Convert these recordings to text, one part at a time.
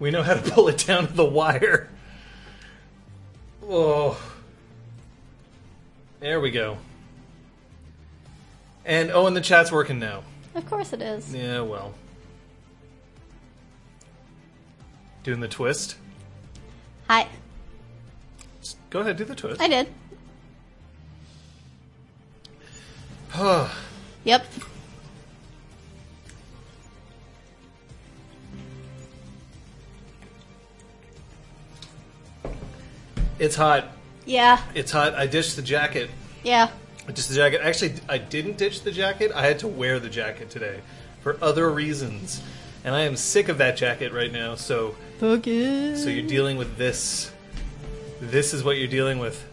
We know how to pull it down to the wire. Oh. There we go. And oh, and the chat's working now. Of course it is. Yeah, well. Doing the twist. Hi. Just go ahead, do the twist. I did. Yep. It's hot. Yeah. It's hot. I ditched the jacket. Yeah. I ditched the jacket. Actually, I didn't ditch the jacket. I had to wear the jacket today for other reasons, and I am sick of that jacket right now. So, Fuck it. so you're dealing with this. This is what you're dealing with.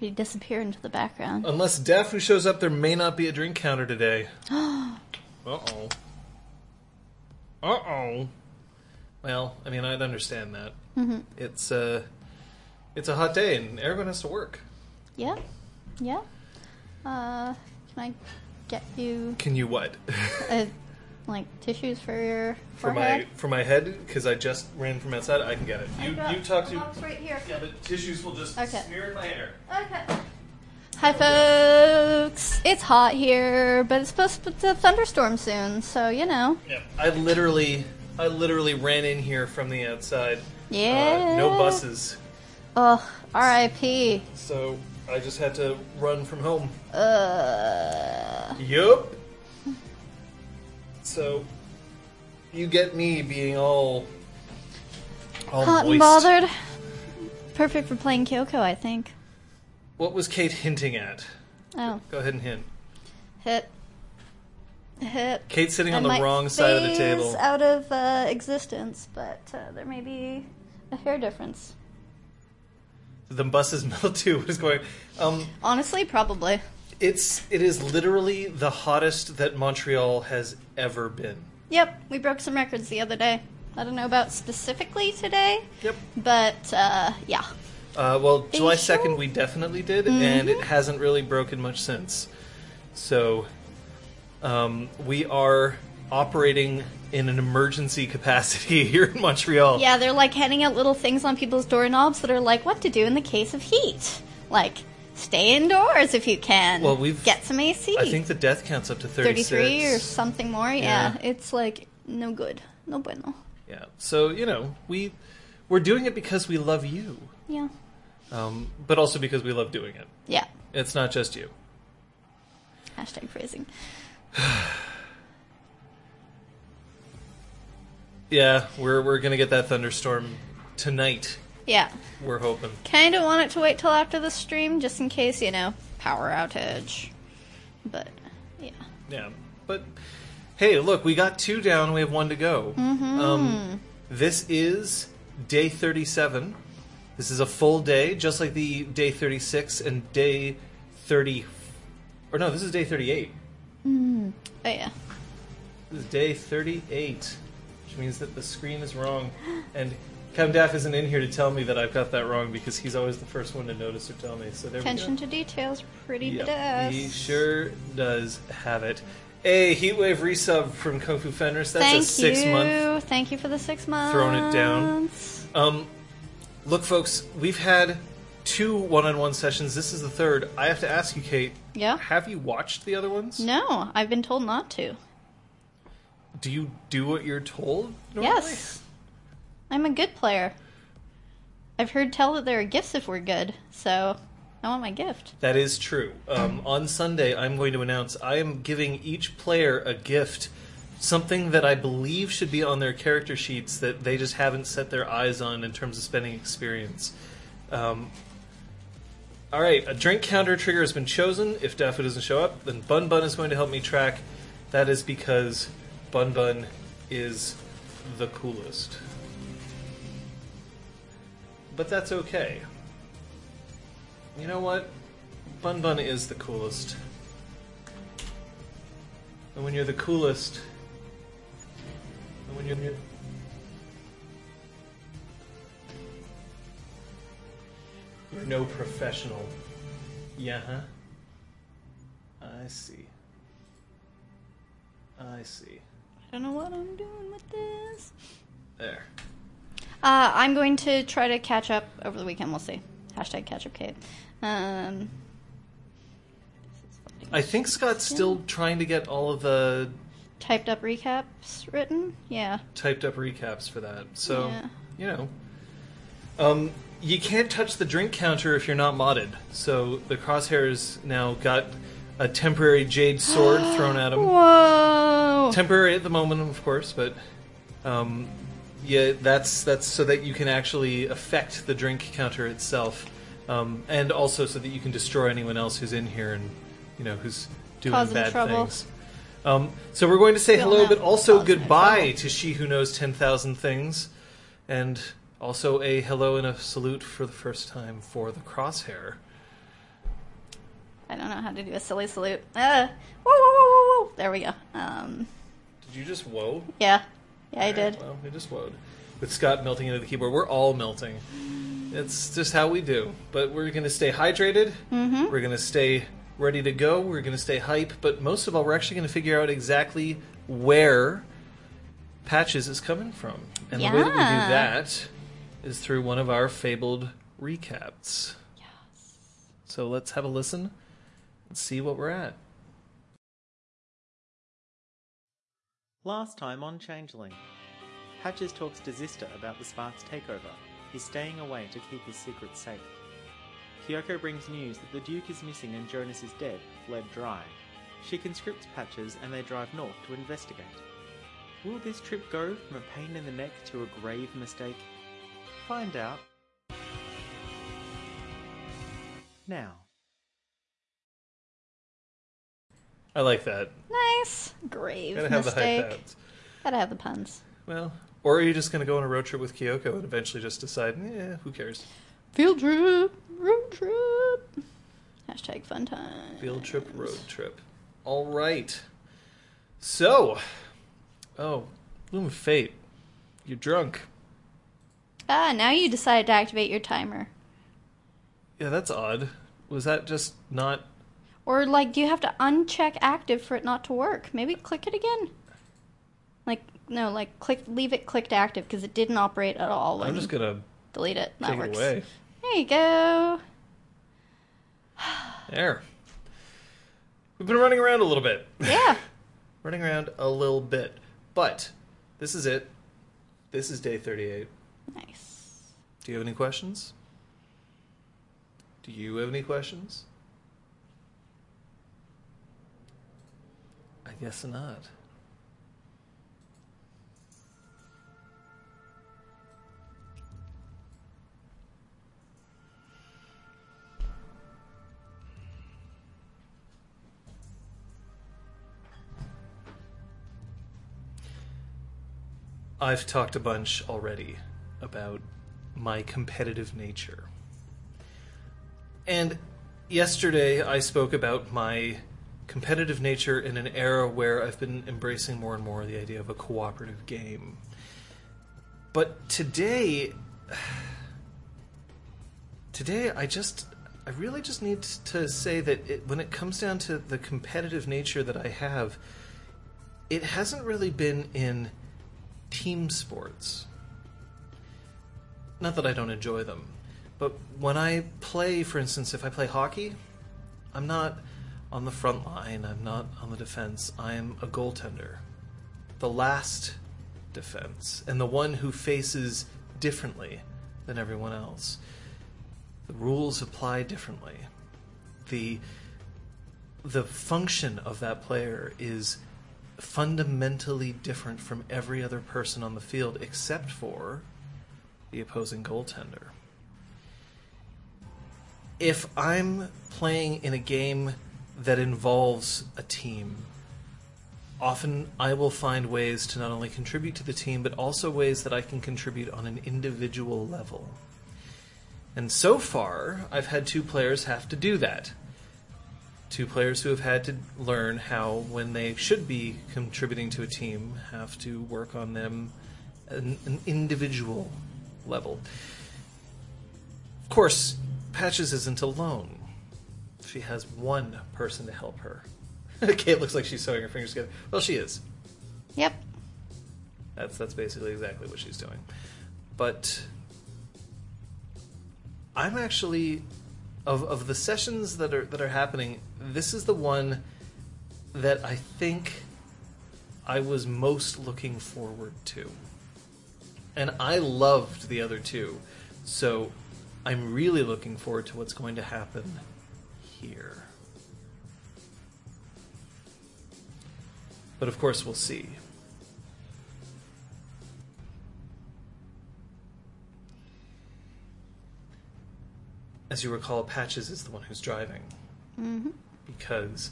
You disappear into the background. Unless Daphne shows up, there may not be a drink counter today. uh oh. Uh oh. Well, I mean, I'd understand that. Mm-hmm. It's uh, it's a hot day, and everyone has to work. Yeah. Yeah. Uh, can I get you Can you what? uh, like tissues for your for forehead? my for my head because I just ran from outside. I can get it. You you talk to. right here. Yeah, the tissues will just Okay. smear in my hair. Okay. Hi, folks. It's hot here, but it's supposed to be a thunderstorm soon, so you know. Yeah, I literally I literally ran in here from the outside. Yeah. Uh, no buses, Ugh. R.I.P. so I just had to run from home. Uh. Yup. So you get me being all all Hot and bothered. Perfect for playing Kyoko, I think. What was Kate hinting at? Oh, Go ahead and hint. hit. Hit. Kate's sitting on the wrong side of the table. out of uh, existence, but uh, there may be a hair difference. The buses melt too. What is going? Um, Honestly, probably. it's it is literally the hottest that Montreal has ever been. Yep, we broke some records the other day. I don't know about specifically today, Yep. but uh, yeah. Uh, well, you July sure? second we definitely did, and it hasn't really broken much since. So, um, we are operating in an emergency capacity here in Montreal. Yeah, they're like handing out little things on people's doorknobs that are like what to do in the case of heat. Like, stay indoors if you can. Well, we've- get some AC. I think the death count's up to thirty 33 or something more. Yeah. Yeah. it's like no good. No bueno. Yeah. So you know we we're doing it because we love you, Yeah. um, but also because we love doing it. Yeah. It's not just you. Hashtag phrasing. Yeah, we're we're gonna get that thunderstorm tonight. Yeah. We're hoping. Kind of want it to wait till after the stream just in case, you know, power outage. But, yeah. Yeah, but hey, look, we got two down. We have one to go. Um, this is day thirty-seven. This is a full day, just like the day thirty-six and day thirty. Or no, this is day thirty-eight. Oh, yeah. This is day thirty-eight, which means that the screen is wrong, and. Cam Daff isn't in here to tell me that I've got that wrong because he's always the first one to notice or tell me. So there Attention we go. to details, pretty Yep, badass. he sure does have it. A Heatwave resub from Kung Fu Fenders. That's Thank a six you. month. Thank you for the six months. Throwing it down. Um, look, folks, we've had two one-on-one sessions. This is the third. I have to ask you, Kate. Yeah. Have you watched the other ones? No, I've been told not to. Do you do what you're told? Normally? Yes. I'm a good player. I've heard tell that there are gifts if we're good, so I want my gift. That is true. Um, on Sunday, I'm going to announce I am giving each player a gift, something that I believe should be on their character sheets that they just haven't set their eyes on in terms of spending experience. Um, all right, a drink counter trigger has been chosen. If Daffo doesn't show up, then Bun Bun is going to help me track. That is because Bun Bun is the coolest. But that's okay. You know what? Bun Bun is the coolest. And when you're the coolest, and when you're. You're no professional. Yeah, huh? I see. I see. I don't know what I'm doing with this. There. Uh, I'm going to try to catch up over the weekend. We'll see. Hashtag catch up Kate. Um, I think Scott's still trying to get all of the typed up recaps written. Yeah. typed up recaps for that. So, Yeah. you know. Um, you can't touch the drink counter if you're not modded. So the crosshairs now got a temporary jade sword thrown at him. Whoa. Temporary at the moment, of course, but um, yeah, that's that's so that you can actually affect the drink counter itself, um, and also so that you can destroy anyone else who's in here and you know who's doing Causing bad trouble. things. Um, so we're going to say hello, but also causing goodbye trouble. to she who knows ten thousand things, and also a hello and a salute for the first time for the crosshair. I don't know how to do a silly salute. Uh, whoa, whoa, whoa, whoa, whoa. There we go. Um, Did you just whoa? yeah. Yeah, I Alright, did. Well, we just woed. With Scott melting into the keyboard, we're all melting. It's just how we do. But we're going to stay hydrated. Mm-hmm. We're going to stay ready to go. We're going to stay hype. But most of all, we're actually going to figure out exactly where Patches is coming from. And the way that we do that is through one of our fabled recaps. Yes. So let's have a listen and see what we're at. Last time on Changeling. Patches talks to Zista about the Sparks takeover. He's staying away to keep his secret safe. Kyoko brings news that the Duke is missing and Jonas is dead, bled dry. She conscripts Patches and they drive north to investigate. Will this trip go from a pain in the neck to a grave mistake? Find out. Now. I like that. Nice. Grave Gotta have mistake. the hype. Gotta have the puns. Well, or are you just going to go on a road trip with Kyoko and eventually just decide, yeah, who cares? Field trip. Road trip. Hashtag fun time. Field trip, road trip. All right. So, oh, Loom of Fate, you're drunk. Ah, now you decided to activate your timer. Yeah, that's odd. Was that just not? Or, like, do you have to uncheck active for it not to work? Maybe click it again. Like, no, like, click, leave it clicked active because it didn't operate at all. I'm just gonna delete it. That works. it away. There you go. There. We've been running around a little bit. Yeah. running around a little bit, but this is it. This is day 38. nice. Do you have any questions? Do you have any questions? I guess not. I've talked a bunch already about my competitive nature. And yesterday I spoke about my competitive nature in an era where I've been embracing more and more the idea of a cooperative game. But today today I just I really just need to say that it, when it comes down to the competitive nature that I have, it hasn't really been in team sports. Not that I don't enjoy them, but when I play, for instance, if I play hockey, I'm not on the front line, I'm not on the defense, I am a goaltender. The last defense, and the one who faces differently than everyone else. The rules apply differently. The the function of that player is fundamentally different from every other person on the field except for the opposing goaltender. If I'm playing in a game that involves a team, often I will find ways to not only contribute to the team, but also ways that I can contribute on an individual level. And so far, I've had two players have to do that two players who have had to learn how, when they should be contributing to a team, have to work on them an, an individual level. Of course, Patches isn't alone. She has one person to help her. Kate looks like she's sewing her fingers together. Well, she is. Yep. That's that's basically exactly what she's doing. but I'm actually of of the sessions that are that are happening. This is the one that I think I was most looking forward to, and I loved the other two. So I'm really looking forward to what's going to happen here. But of course, we'll see. As you recall, Patches is the one who's driving Mm-hmm. because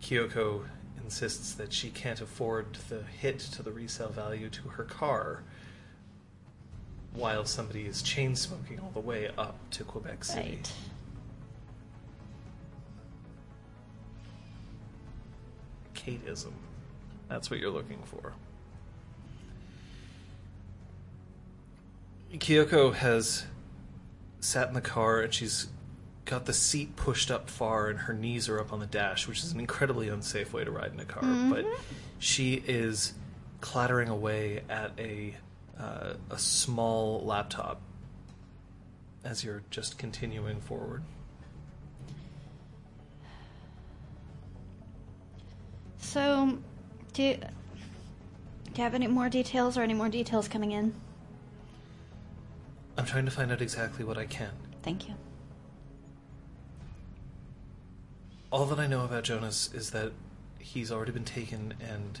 Kyoko insists that she can't afford the hit to the resale value to her car while somebody is chain smoking all the way up to Quebec City. Right. Kateism. That's what you're looking for. Kyoko has sat in the car and she's got the seat pushed up far and her knees are up on the dash, which is an incredibly unsafe way to ride in a car. But she is clattering away at a uh, a small laptop as you're just continuing forward. So, do you, do you have any more details or any more details coming in? I'm trying to find out exactly what I can. Thank you. All that I know about Jonas is that he's already been taken and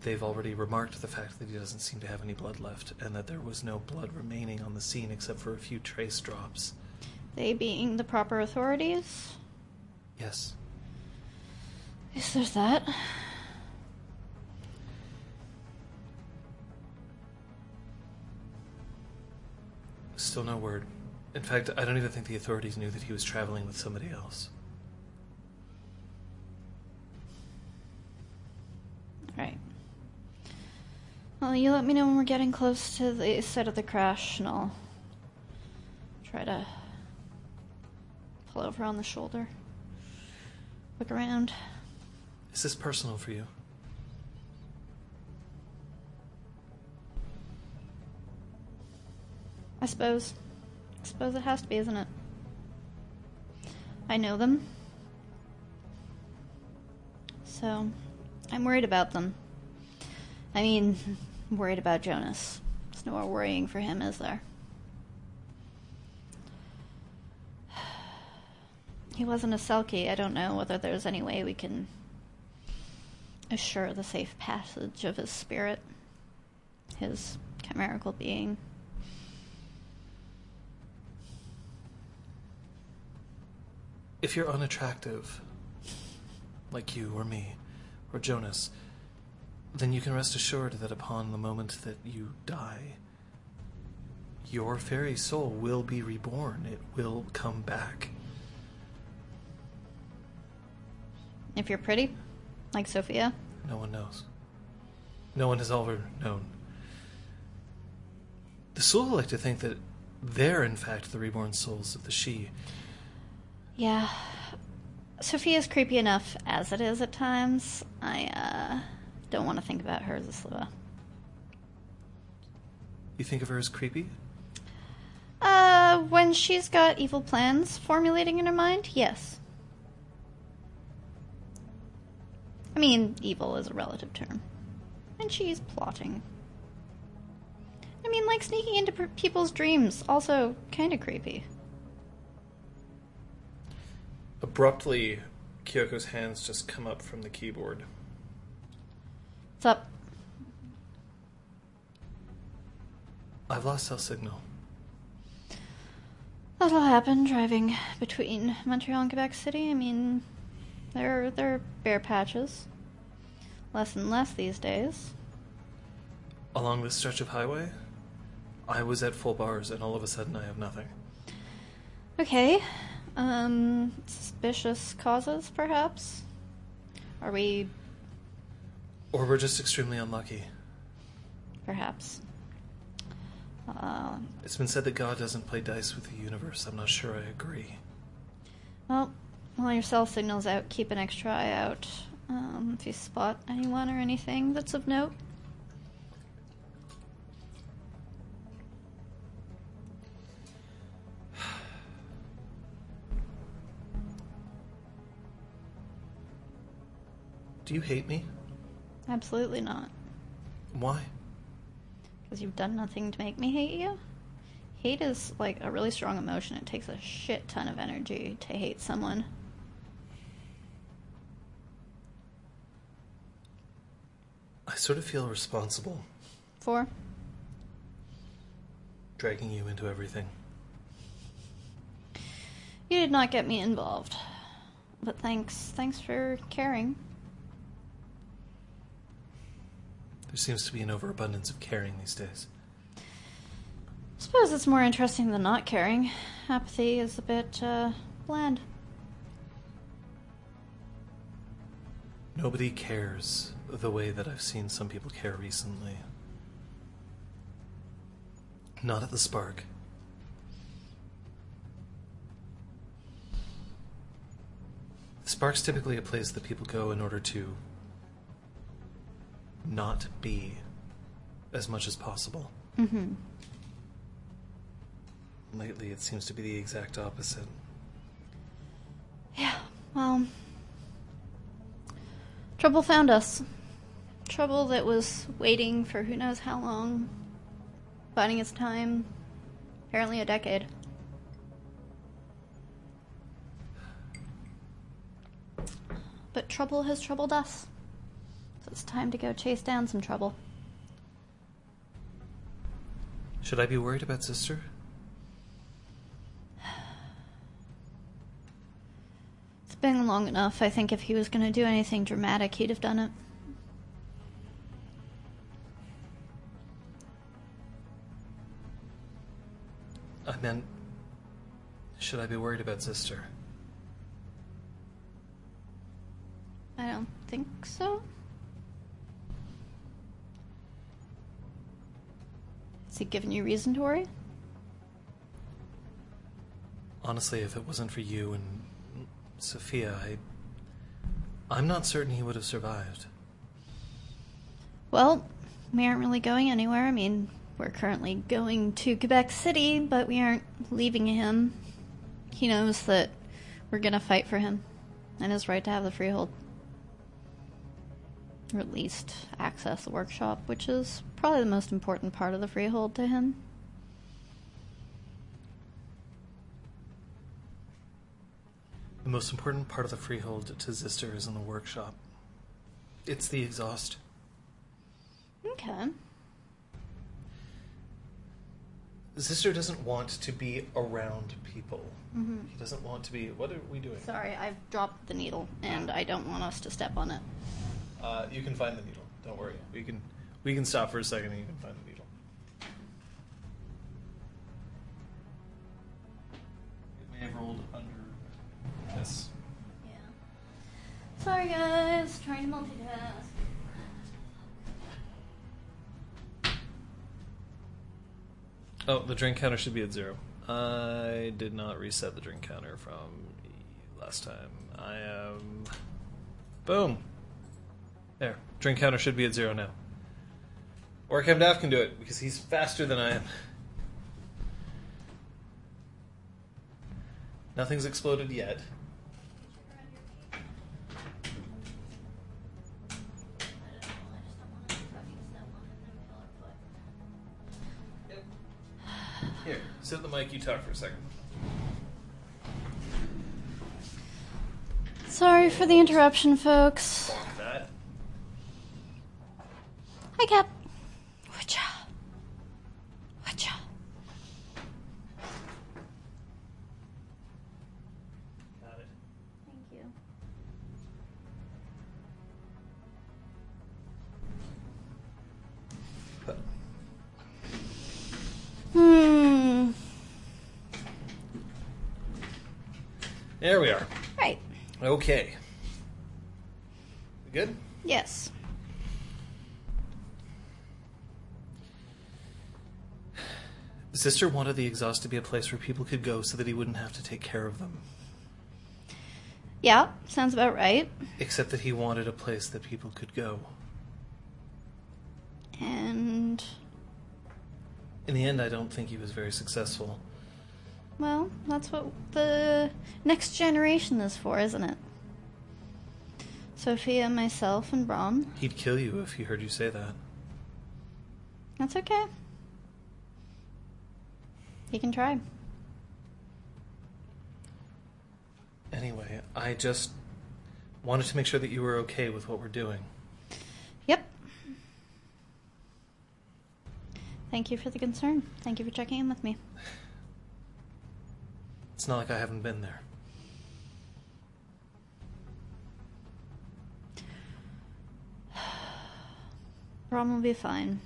they've already remarked the fact that he doesn't seem to have any blood left and that there was no blood remaining on the scene except for a few trace drops. They being the proper authorities? Yes. Yes, there's that. Still no word. In fact, I don't even think the authorities knew that he was traveling with somebody else. Right. Well, you let me know when we're getting close to the site of the crash, and I'll try to pull over on the shoulder. Look around. Is this personal for you? I suppose. I suppose it has to be, isn't it? I know them. So, I'm worried about them. I mean, worried about Jonas. There's no more worrying for him, is there? He wasn't a Selkie. I don't know whether there's any way we can assure the safe passage of his spirit, his chimerical being. If you're unattractive, like you or me, or Jonas, then you can rest assured that upon the moment that you die, your fairy soul will be reborn. It will come back. If you're pretty, like Sophia, No one knows. No one has ever known. The Sluagh like to think that they're, in fact, the reborn souls of the Sidhe. yeah. Sophia's creepy enough as it is at times. I uh, don't want to think about her as a Sluagh. You think of her as creepy? Uh, when she's got evil plans formulating in her mind, yes. I mean, evil is a relative term. And she's plotting. I mean, like sneaking into per- people's dreams, also kind of creepy. Abruptly, Kyoko's hands just come up from the keyboard. What's up? I've lost cell signal. That'll happen driving between Montreal and Quebec City. I mean, there there are bare patches. Less and less these days. Along this stretch of highway, I was at full bars, and all of a sudden I have nothing. Okay. Um, suspicious causes, perhaps? Are we. Or we're just extremely unlucky. Perhaps. Uh, It's been said that God doesn't play dice with the universe. I'm not sure I agree. well, while your cell signal's out, keep an extra eye out um, if you spot anyone or anything that's of note. Do you hate me? Absolutely not. Why? Because you've done nothing to make me hate you. Hate is like a really strong emotion. It takes a shit ton of energy to hate someone. I sort of feel responsible For? dragging you into everything. You did not get me involved. But thanks. Thanks for caring. There seems to be an overabundance of caring these days. Suppose it's more interesting than not caring. Apathy is a bit, uh, bland. Nobody cares the way that I've seen some people care recently. Not at the Spark. The Spark's typically a place that people go in order to not be as much as possible. Mm-hmm. Lately, it seems to be the exact opposite. Yeah, well. Trouble found us. Trouble that was waiting for who knows how long. Biding its time. Apparently a decade. But trouble has troubled us. So it's time to go chase down some trouble. Should I be worried about Sister? Been long enough. I think if he was going to do anything dramatic, he'd have done it. I meant, should I be worried about Sister? I don't think so. Has he given you reason to worry? Honestly, if it wasn't for you and Sophia, I. I'm not certain he would have survived. Well, we aren't really going anywhere. I mean, we're currently going to Quebec City, but we aren't leaving him. He knows that we're gonna fight for him and his right to have the freehold. Or at least access the workshop, which is probably the most important part of the freehold to him. The most important part of the freehold to Zister is in the workshop. It's the exhaust. Okay. Zister doesn't want to be around people. Mhm. He doesn't want to be. What are we doing? Sorry, I've dropped the needle, and I don't want us to step on it. Uh, you can find the needle. Don't worry. We can. We can stop for a second and you can find the needle. It may have rolled under this. Yeah. Sorry, guys. Trying to multitask. Oh, the drink counter should be at zero. I did not reset the drink counter from last time. I am. Boom! There. Drink counter should be at zero now. Or Daff can do it because he's faster than I am. Nothing's exploded yet. Here, sit at the mic. You talk for a second. Sorry for the interruption, folks. Hi, Cap. Okay. We good? Yes. Sister wanted the exhaust to be a place where people could go so that he wouldn't have to take care of them. Yeah, sounds about right. Except that he wanted a place that people could go. And, In the end, I don't think he was very successful. Well, that's what the next generation is for, isn't it? Sophia, myself, and Braun. He'd kill you if he heard you say that. That's okay. He can try. Anyway, I just wanted to make sure that you were okay with what we're doing. Yep. Thank you for the concern. Thank you for checking in with me. It's not like I haven't been there. Ron will be fine.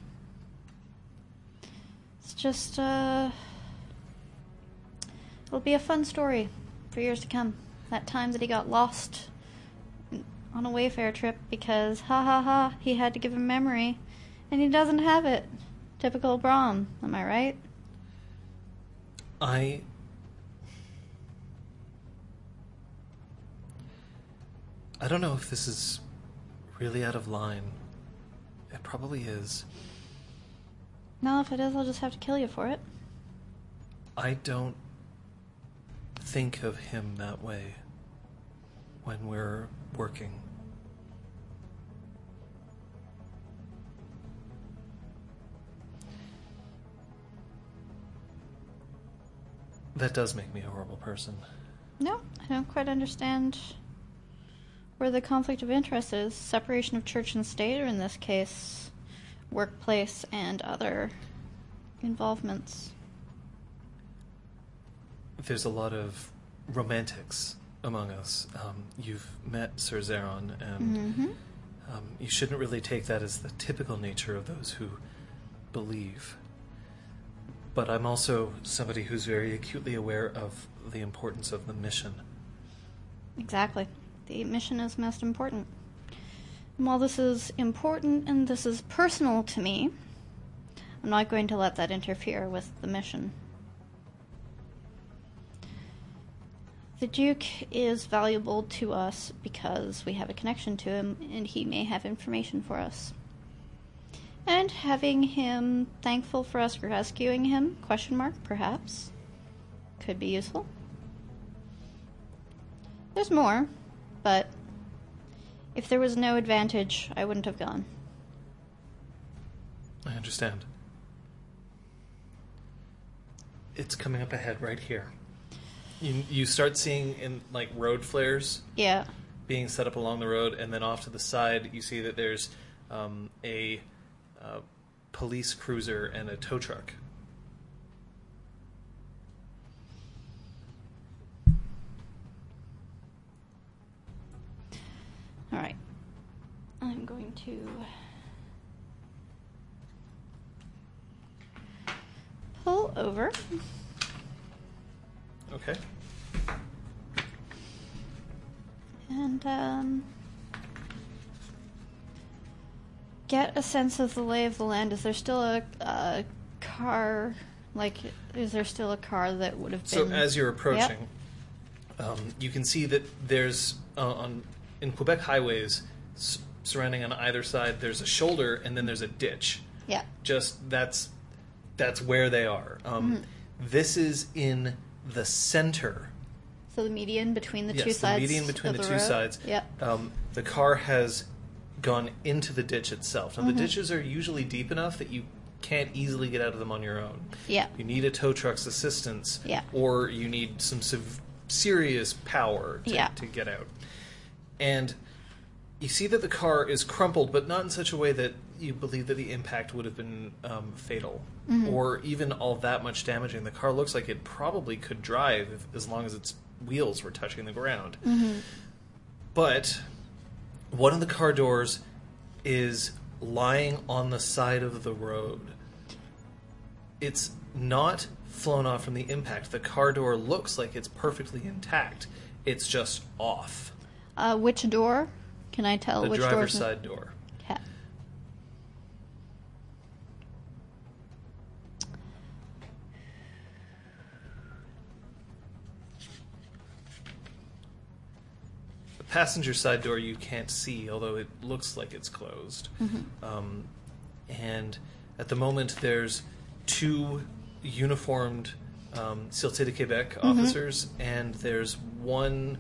It's just, uh. It'll be a fun story for years to come. That time that he got lost on a Wayfair trip because, ha ha ha, he had to give a memory and he doesn't have it. Typical Brom, am I right? I. I don't know if this is really out of line. It probably is. Now, if it is, I'll just have to kill you for it. I don't think of him that way when we're working. That does make me a horrible person. No, I don't quite understand where the conflict of interest is. Separation of church and state, or in this case, workplace and other involvements. There's a lot of romantics among us. Um, you've met Sir Zeron, and hmm um, you shouldn't really take that as the typical nature of those who believe. But I'm also somebody who's very acutely aware of the importance of the mission. Exactly. The mission is most important. And while this is important and this is personal to me, I'm not going to let that interfere with the mission. The Duke is valuable to us because we have a connection to him and he may have information for us. And having him thankful for us rescuing him, question mark, perhaps, could be useful. There's more, but if there was no advantage, I wouldn't have gone. I understand. It's coming up ahead right here. You, you start seeing in like road flares Yeah. being set up along the road, and then off to the side, you see that there's um, a uh, police cruiser and a tow truck. All right. I'm going to pull over. Okay. and um, get a sense of the lay of the land. Is there still a, a car? Like, is there still a car that would have been? So as you're approaching, um, you can see that there's uh, on in Quebec highways s- surrounding on either side. There's a shoulder, and then there's a ditch. yeah, just that's that's where they are. Um, Mm-hmm. This is in the center. so the median between the yes, two the sides. median between the, the two road? sides. Yep. Um, the car has gone into the ditch itself. Now Mm-hmm. the ditches are usually deep enough that you can't easily get out of them on your own. Yeah. You need a tow truck's assistance. Yeah. Or you need some sev- serious power to, Yeah. to get out. And you see that the car is crumpled, but not in such a way that you believe that the impact would have been um, fatal or even all that much damaging. The car looks like it probably could drive if, as long as its wheels were touching the ground. But one of the car doors is lying on the side of the road. It's not flown off from the impact. The car door looks like it's perfectly intact. It's just off. Uh, which door? Can I tell the which door? The driver's side door. Okay. The passenger side door you can't see, although it looks like it's closed. Um, and at the moment, there's two uniformed um, Sûreté de Quebec officers, and there's one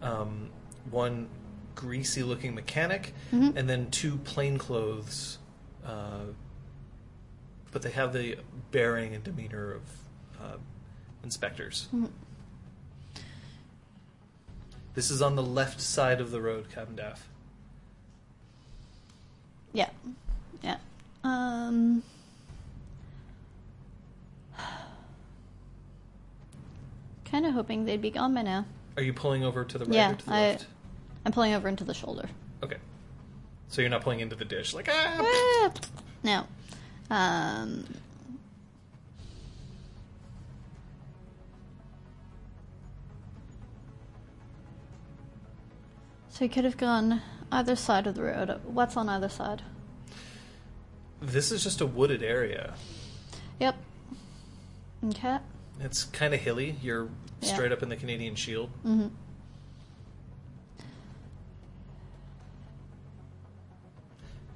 um, one greasy looking mechanic, Mhm. and then two plainclothes. Uh, but they have the bearing and demeanor of uh, inspectors. Mhm. This is on the left side of the road, Captain Daff. Yeah. Yeah. Um. Kind of hoping they'd be gone by now. Are you pulling over to the right Yeah, or to the I- left? I'm pulling over into the shoulder. Okay. So you're not pulling into the ditch, like ah. Ah! No. Um. So you could have gone either side of the road. What's on either side? This is just a wooded area. Yep. Okay. It's kind of hilly. You're Yeah. straight up in the Canadian Shield. Mm-hmm.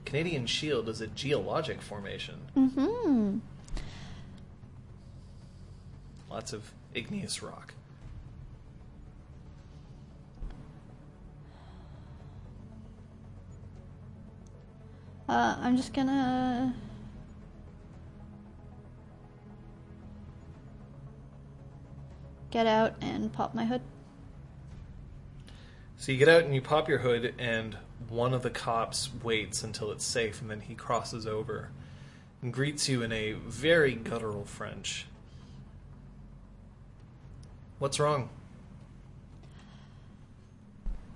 Canadian Shield is a geologic formation. Mm-hmm. Lots of igneous rock. Uh, I'm just gonna. Get out and pop my hood. So you get out and you pop your hood, and one of the cops waits until it's safe, and then he crosses over and greets you in a very guttural French. What's wrong?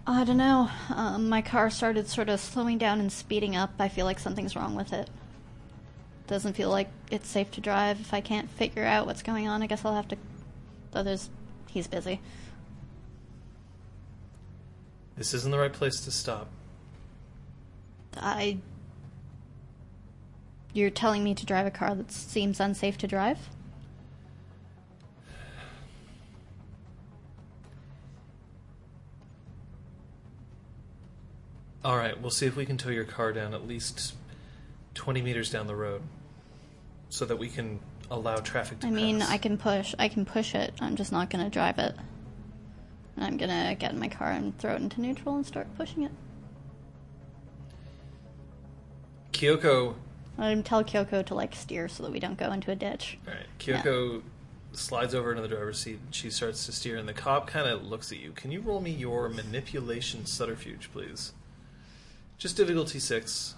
I don't know. Um, my car started sort of slowing down and speeding up. I feel like something's wrong with it. Doesn't feel like it's safe to drive. If I can't figure out what's going on, I guess I'll have to. Though there's. He's busy. This isn't the right place to stop. I. You're telling me to drive a car that seems unsafe to drive? All right, we'll see if we can tow your car down at least 20 meters down the road so that we can allow traffic to I mean, pass. I can push. I can push it. I'm just not gonna drive it. I'm gonna get in my car and throw it into neutral and start pushing it. Kyoko, I'm tell Kyoko to like steer so that we don't go into a ditch. all right, Kyoko slides over into the driver's seat. She starts to steer, and the cop kind of looks at you. Can you roll me your manipulation subterfuge, please? Just difficulty six.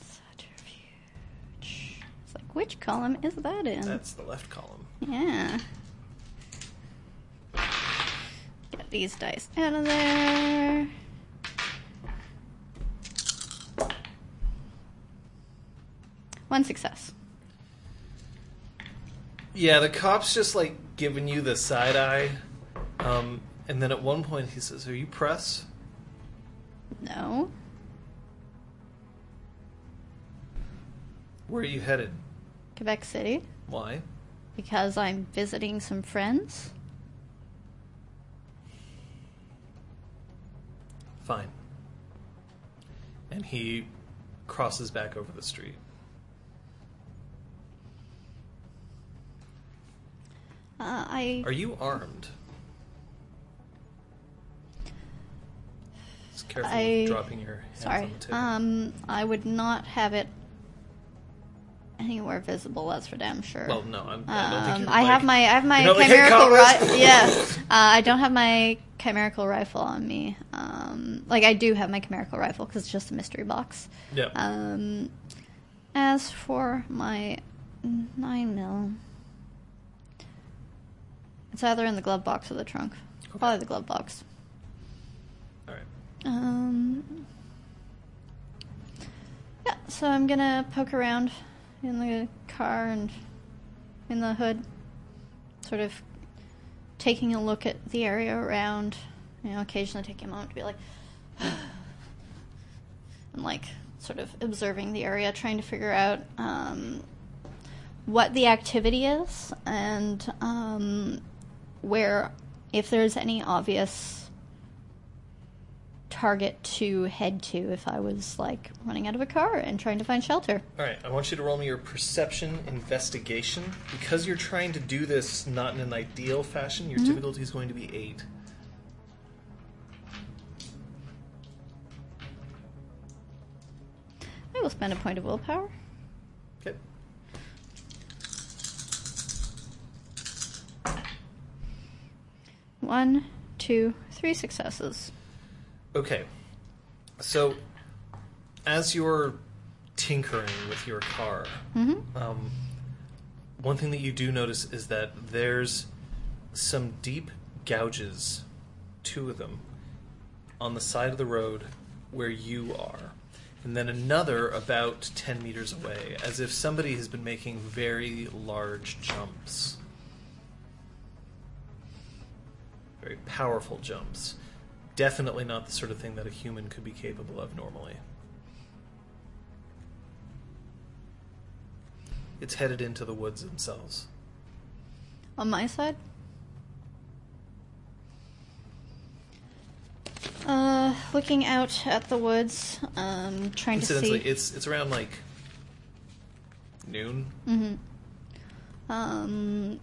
Subterfuge. It's like which column is that in? That's the left column. Yeah. Get these dice out of there. One success. Yeah, the cop's just like giving you the side eye. Um, and then at one point he says, Are you press? No. Where are you headed? Quebec City. Why? Because I'm visiting some friends. Fine. And he crosses back over the street. Uh, I Are you armed? Just careful I- dropping your hands sorry. on the table. Um, I would not have it anywhere visible. That's for damn sure. well, no, I'm, I don't think Um, I like- have my I have my you're not like, "Hey, chimerical coppers!" rifle. yeah, uh, I don't have my chimerical rifle on me. Um, like I do have my chimerical rifle because it's just a mystery box. Yeah. Um, as for my nine mil, it's either in the glove box or the trunk. Probably the glove box. All right. Um, yeah, so I'm gonna poke around in the car and in the hood, sort of taking a look at the area around. You know, occasionally taking a moment to be like, and like sort of observing the area, trying to figure out um, what the activity is and um, where, if there's any obvious target to head to if I was like running out of a car and trying to find shelter. All right, I want you to roll me your perception investigation. Because you're trying to do this not in an ideal fashion, your mm-hmm. difficulty is going to be 8. I will spend a point of willpower. Okay. One, two, three successes. Okay. So, as you're tinkering with your car, um, one thing that you do notice is that there's some deep gouges, two of them, on the side of the road where you are. And then another about 10 meters away, as if somebody has been making very large jumps. Very powerful jumps. Definitely not the sort of thing that a human could be capable of normally. It's headed into the woods themselves. On my side? Uh, looking out at the woods, um, trying to Incidentally, see. it's it's around like noon. Mm-hmm. Um,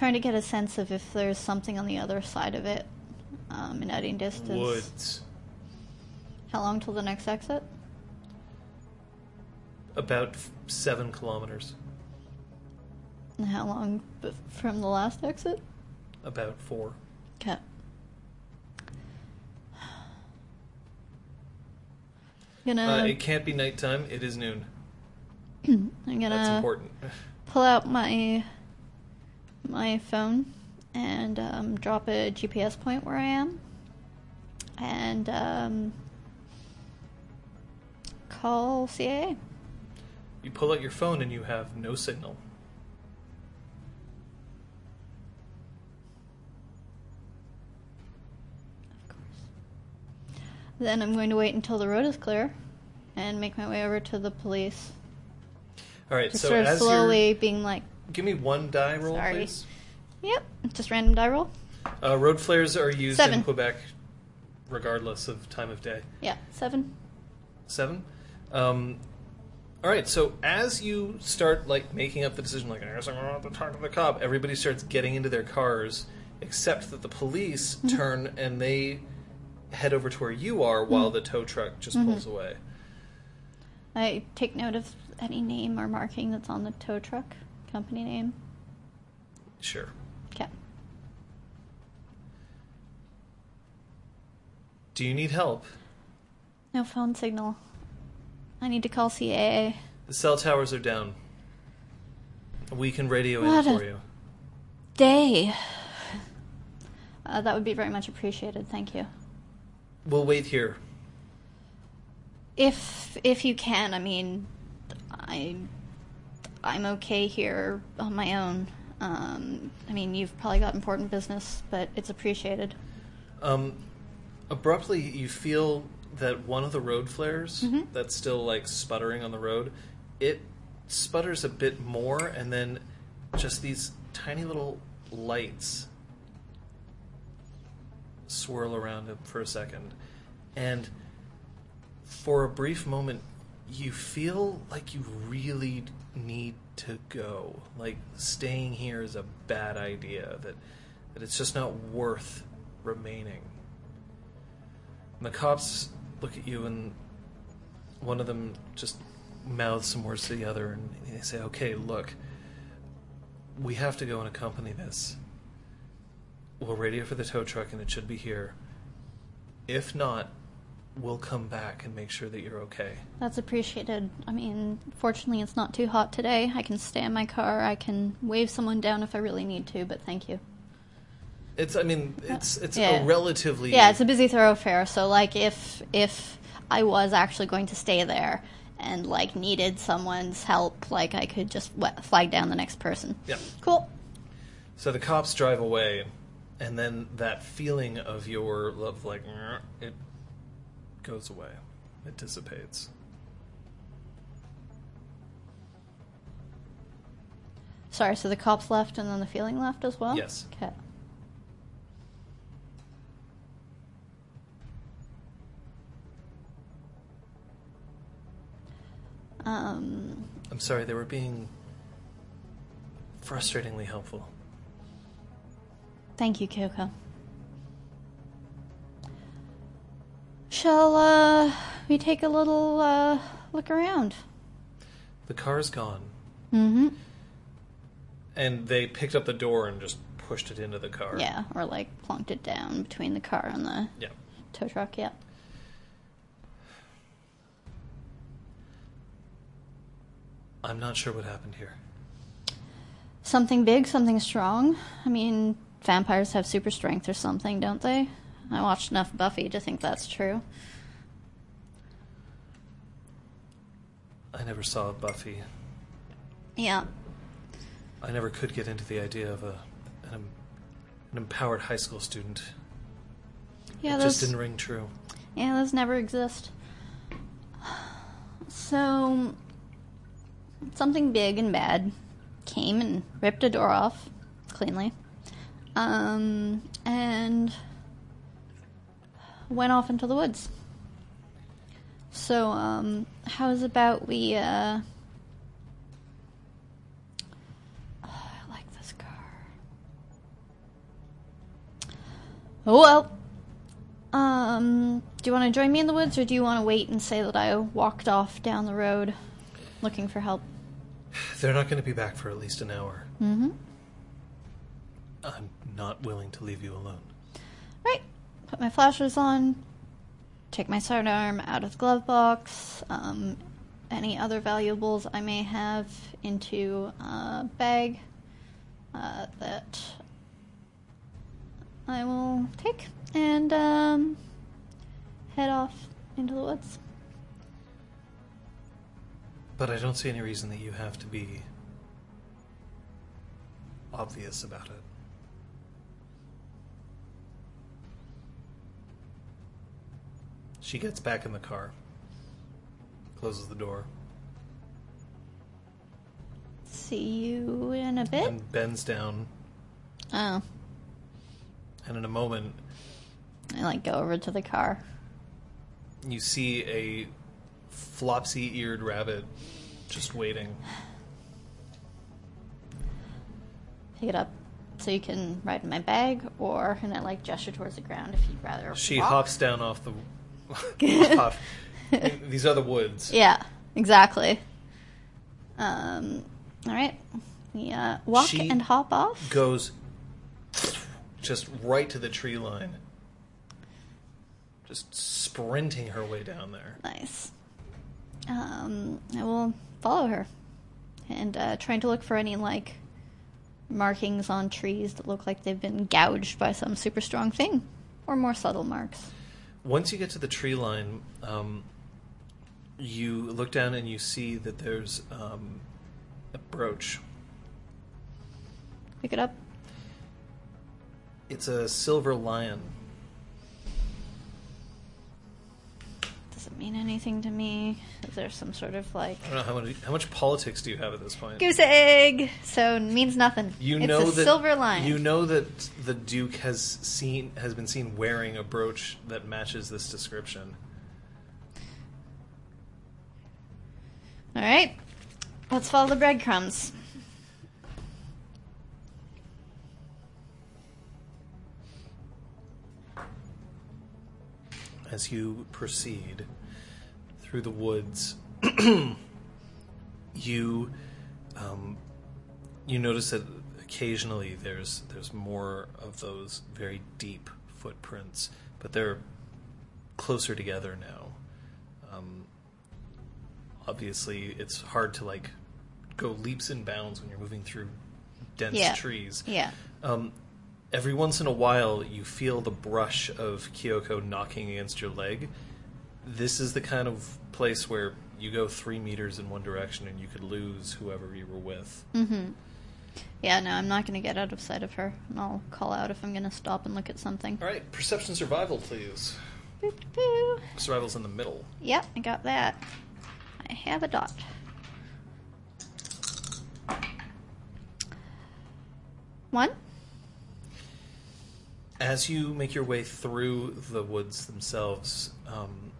trying to get a sense of if there's something on the other side of it, um, in adding distance. Woods. How long till the next exit? About f- seven kilometers. And how long b- from the last exit? About four. Okay. Gonna, Uh, it can't be nighttime. It is noon. I'm gonna That's important. pull out my my phone and um, drop a GPS point where I am, and um, call CAA. You pull out your phone and you have no signal. Of course. Then I'm going to wait until the road is clear, and make my way over to the police. All right. Just so sort of slowly being like, give me one die roll, Sorry. please. "Yep, just random die roll." Uh, road flares are used Seven. in Quebec, regardless of time of day. Yeah, seven. Seven. Um, all right. So as you start like making up the decision, like I guess I'm going to have to talk to the cop. Everybody starts getting into their cars, except that the police turn and they head over to where you are, while the tow truck just pulls away. I take note of any name or marking that's on the tow truck, company name. Sure. Okay. Do you need help? No phone signal. I need to call CAA. The cell towers are down. We can radio What in for you. Day. Uh, that would be very much appreciated. Thank you. We'll wait here. If if you can, I mean, I I'm okay here on my own. Um, I mean, you've probably got important business, but it's appreciated. Um, abruptly, you feel that one of the road flares that's still like sputtering on the road, it sputters a bit more, and then just these tiny little lights swirl around it for a second, and for a brief moment, you feel like you really need to go. Like staying here is a bad idea. That that it's just not worth remaining. And the cops look at you, and one of them just mouths some words to the other, and they say, "Okay, look, we have to go and accompany this. We'll radio for the tow truck, and it should be here. If not, we'll come back and make sure that you're okay." That's appreciated. I mean, fortunately, it's not too hot today. I can stay in my car. I can wave someone down if I really need to. But thank you. It's, I mean, uh, it's it's Yeah. a relatively Yeah, it's a busy thoroughfare. So, like, if if I was actually going to stay there and like needed someone's help, like I could just flag down the next person. yeah. Cool. So the cops drive away, and then that feeling of your love, like it goes away. It dissipates. Sorry. So the cops left, and then the feeling left as well. Yes. Okay. Um. I'm sorry, they were being frustratingly helpful. Thank you, Kyoko. Shall uh, we take a little uh, look around? The car's gone. Mm-hmm. And they picked up the door and just pushed it into the car. Yeah, or like plunked it down between the car and the Yeah. tow truck. Yeah. I'm not sure what happened here. Something big, something strong. I mean, vampires have super strength or something, don't they? I watched enough Buffy to think that's true. I never saw Buffy. Yeah. I never could get into the idea of a an, an empowered high school student. Yeah, it those, just didn't ring true. yeah, those never exist. So, something big and bad came and ripped a door off cleanly. Um, and went off into the woods. So, um, how's about we, uh, I like this car. Oh well. Um, do you want to join me in the woods, or do you want to wait and say that I walked off down the road looking for help? They're not going to be back for at least an hour. Mm-hmm. I'm not willing to leave you alone. Right. Put my flashers on. Take my sidearm out of the glove box. Um, any other valuables I may have into a bag uh, that I will take and um, head off into the woods. But I don't see any reason that you have to be obvious about it. She gets back in the car, closes the door, See you in a bit. and bends down, Oh, and in a moment, I like go over to the car. you see a flopsy eared rabbit just waiting. pick it up so you can ride in my bag, or and I like gesture towards the ground if you'd rather. She walk. hops down off the. Off. These are the woods. Yeah, exactly. Um, all right, we uh, walk She and hop off. goes just right to the tree line. Just sprinting her way down there. Nice. Um, I will follow her and uh, trying to look for any like markings on trees that look like they've been gouged by some super strong thing, or more subtle marks. Once you get to the tree line, um, you look down and you see that there's um, a brooch. Pick it up. It's a silver lion. Mean anything to me? Is there some sort of like I don't know how much how much politics do you have at this point. goose egg? So it means nothing. You it's know a that silver line. You know that the Duke has seen has been seen wearing a brooch that matches this description. All right, let's follow the breadcrumbs. As you proceed through the woods, you um, you notice that occasionally there's there's more of those very deep footprints, but they're closer together now. Um, obviously, it's hard to like go leaps and bounds when you're moving through dense Yeah. trees. Yeah. Um, every once in a while, you feel the brush of Kyoko knocking against your leg. This is the kind of place where you go three meters in one direction and you could lose whoever you were with. Mm-hmm. Yeah, no, I'm not going to get out of sight of her, and I'll call out if I'm going to stop and look at something. All right, perception survival, please. Boop, boo. Survival's in the middle. Yep, I got that. I have a dot. One. As you make your way through the woods themselves, um,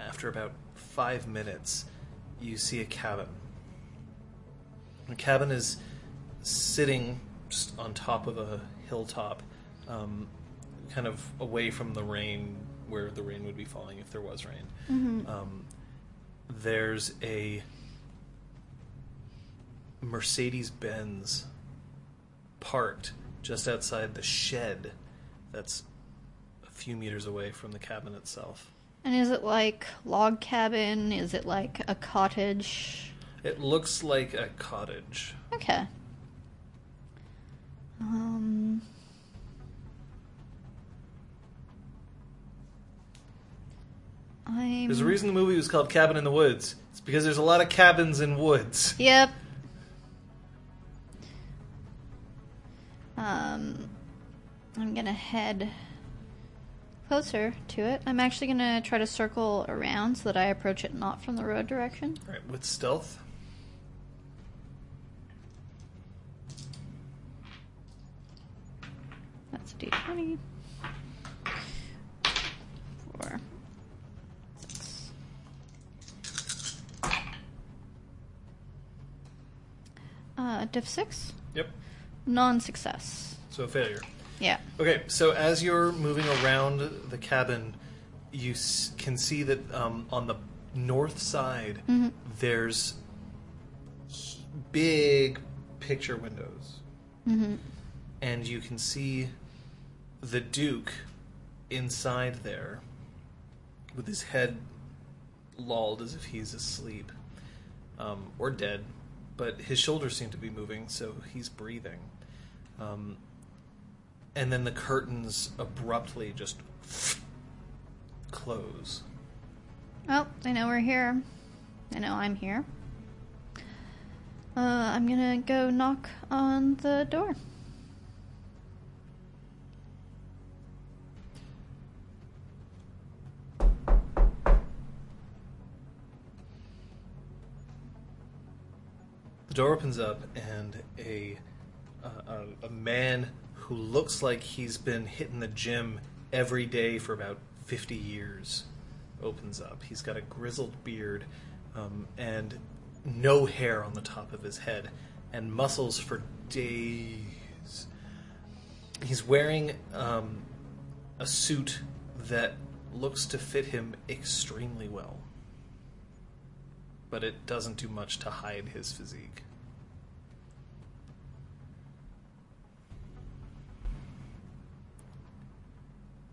after about five minutes, you see a cabin. The cabin is sitting just on top of a hilltop, um, kind of away from the rain, where the rain would be falling if there was rain. Um, there's a Mercedes Benz parked just outside the shed that's a few meters away from the cabin itself. And is it like log cabin? Is it like a cottage? It looks like a cottage. Okay. Um. I'm. There's a reason the movie was called Cabin in the Woods. It's because there's a lot of cabins in woods. Yep. Um, I'm gonna head closer to it. I'm actually gonna try to circle around so that I approach it not from the road direction. All right, with stealth. That's a d20. Four. Six. Uh, diff six. Yep. Non-success. So a failure. Yeah. Okay, so as you're moving around the cabin, you s- can see that um, on the north side there's big picture windows, Mm-hmm. and you can see the Duke inside there with his head lolled as if he's asleep um, or dead, but his shoulders seem to be moving, so he's breathing. Um, and then the curtains abruptly just close. Oh, they know we're here. They know I'm here. Uh, I'm gonna go knock on the door. The door opens up, and a, uh, a a man who looks like he's been hitting the gym every day for about fifty years opens up. He's got a grizzled beard um, and no hair on the top of his head, and muscles for days. He's wearing um, a suit that looks to fit him extremely well but it doesn't do much to hide his physique.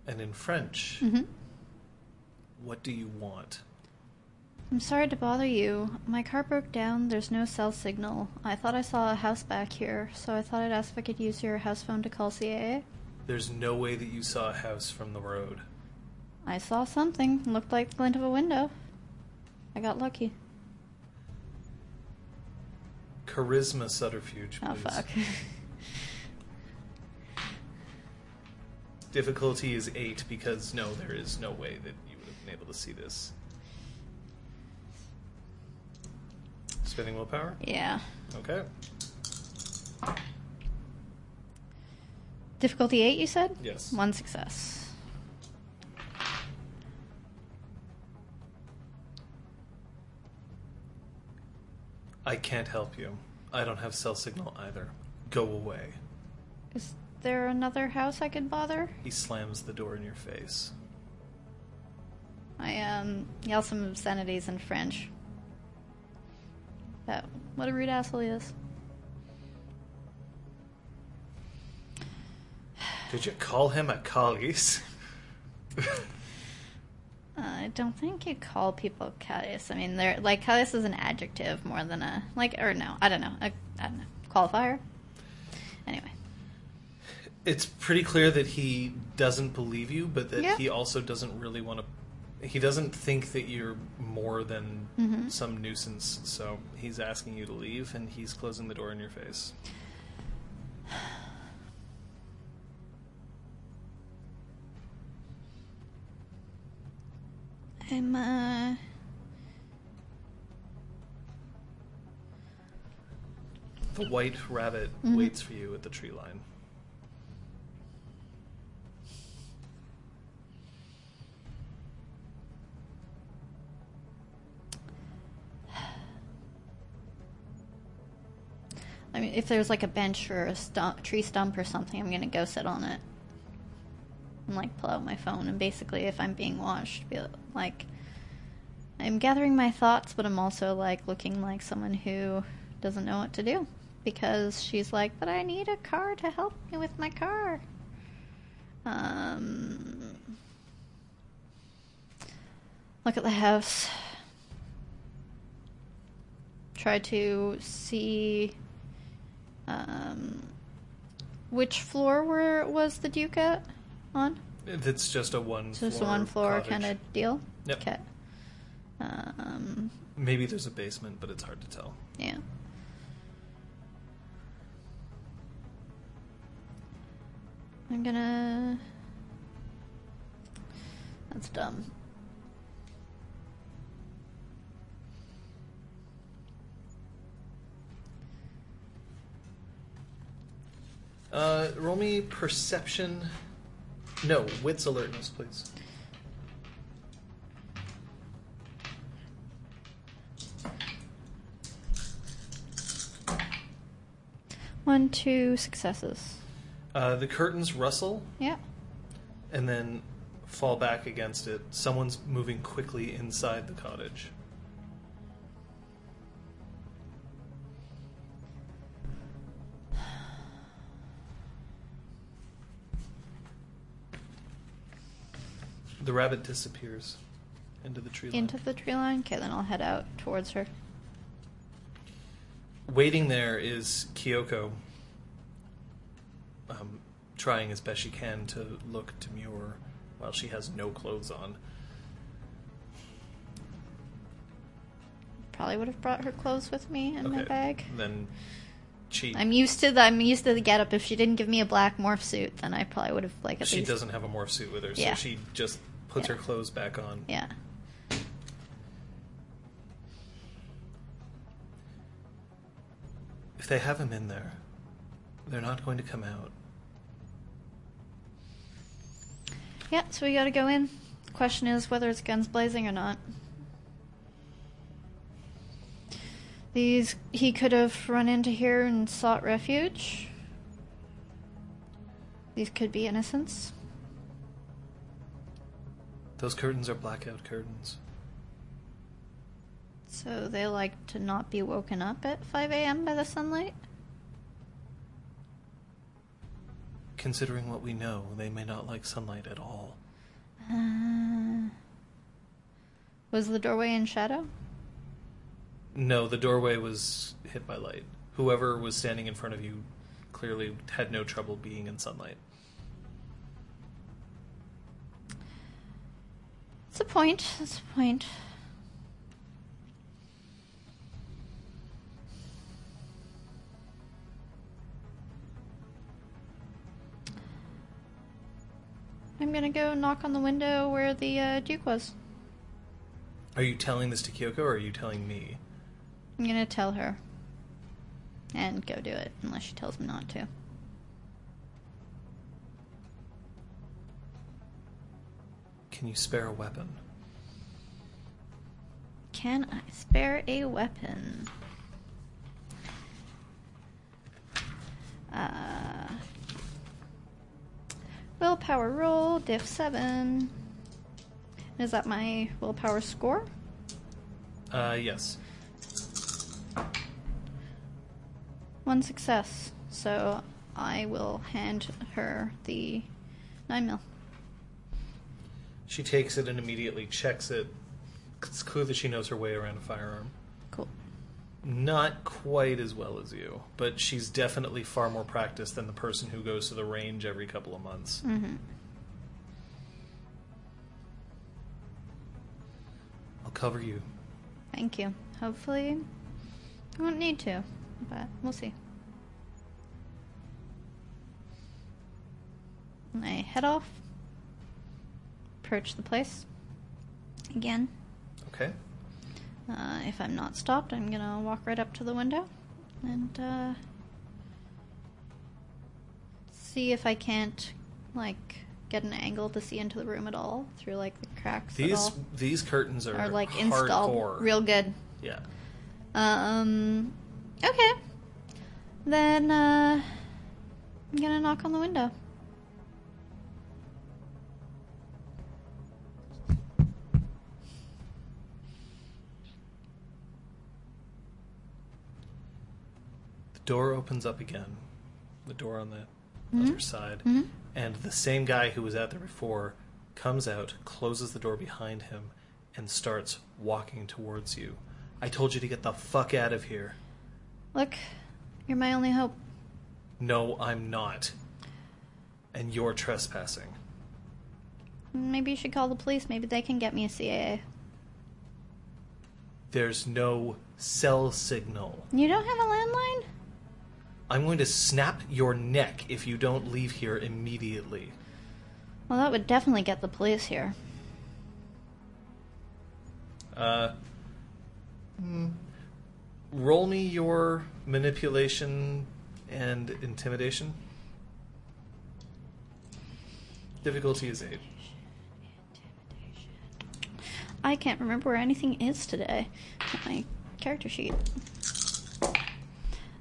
And in French, mm-hmm. what do you want? I'm sorry to bother you. My car broke down. There's no cell signal. I thought I saw a house back here, so I thought I'd ask if I could use your house phone to call CAA. There's no way that you saw a house from the road. I saw something. Looked like the glint of a window. I got lucky. Charisma subterfuge, oh, please. Oh, fuck. Difficulty is eight because no, there is no way that you would have been able to see this. Spending willpower? yeah. Okay. Difficulty 8, you said? Yes. One success. I can't help you. I don't have cell signal either. Go away. Is there another house I could bother? He slams the door in your face. I um yell some obscenities in French. What a rude asshole he is. Did you call him a collies? I don't think you call people Callius. I mean, they're like Callius is an adjective more than a like, or no, I don't know, a, I don't know, qualifier. Anyway, it's pretty clear that he doesn't believe you, but that Yeah. he also doesn't really want to. He doesn't think that you're more than Mm-hmm. some nuisance, so he's asking you to leave, and he's closing the door in your face. I'm uh, The white rabbit Mm-hmm. waits for you at the tree line. I mean, if there's like a bench or a stump, tree stump or something, I'm gonna go sit on it. and like pull out my phone and basically, if I'm being watched, be like, I'm gathering my thoughts, but I'm also like looking like someone who doesn't know what to do because she's like, but I need a car to help me with my car. Um, look at the house. Try to see um, which floor were was the Duke at on? It's just a one. So just a floor one floor kind of deal. Yep. Okay. Um, Maybe there's a basement, but it's hard to tell. yeah. I'm gonna. That's dumb. Uh, roll me perception. No, wits alertness, please. One, two successes. Uh, the curtains rustle Yeah. and then fall back against it. Someone's moving quickly inside the cottage. The rabbit disappears into the tree line. Into the tree line. Okay, then I'll head out towards her. Waiting there is Kyoko, um, trying as best she can to look demure while she has no clothes on. Probably would have brought her clothes with me in my Okay. bag. Then she I'm used to the I'm used to the getup. If she didn't give me a black morph suit, then I probably would have like she least doesn't have a morph suit with her, so Yeah. she just puts Yeah. her clothes back on. yeah. If they have him in there, they're not going to come out. Yeah, so we gotta go in. Question is whether it's guns blazing or not. These he could have run into here and sought refuge. These could be innocents. Those curtains are blackout curtains. So they like to not be woken up at 5 a.m. by the sunlight? Considering what we know, they may not like sunlight at all. Uh, was the doorway in shadow? No, the doorway was hit by light. Whoever was standing in front of you clearly had no trouble being in sunlight. That's a point. That's a point. I'm gonna go knock on the window where the uh, Duke was. Are you telling this to Kyoko or are you telling me? I'm gonna tell her. And go do it, unless she tells me not to. Can you spare a weapon? Can I spare a weapon? Uh, willpower roll, diff 7. Is that my willpower score? Uh, yes. One success. So I will hand her the 9 mil. She takes it and immediately checks it. It's clear that she knows her way around a firearm. Cool. Not quite as well as you, but she's definitely far more practiced than the person who goes to the range every couple of months. Mm-hmm. I'll cover you. Thank you. Hopefully, I won't need to, but we'll see. And I head off, approach the place again. Okay. Uh, if I'm not stopped, I'm gonna walk right up to the window and uh, see if I can't like get an angle to see into the room at all through like the cracks. These these curtains are, are like hardcore. installed real good. Yeah. Um. Okay. Then uh, I'm gonna knock on the window. Door opens up again. The door on the Mm-hmm. other side. And the same guy who was out there before comes out, closes the door behind him, and starts walking towards you. I told you to get the fuck out of here. Look, you're my only hope. No, I'm not. And you're trespassing. Maybe you should call the police. Maybe they can get me a CAA. There's no cell signal. You don't have a landline? I'm going to snap your neck if you don't leave here immediately. Well, that would definitely get the police here. Uh, hmm. roll me your manipulation and intimidation. Difficulty is eight. I can't remember where anything is today. My character sheet.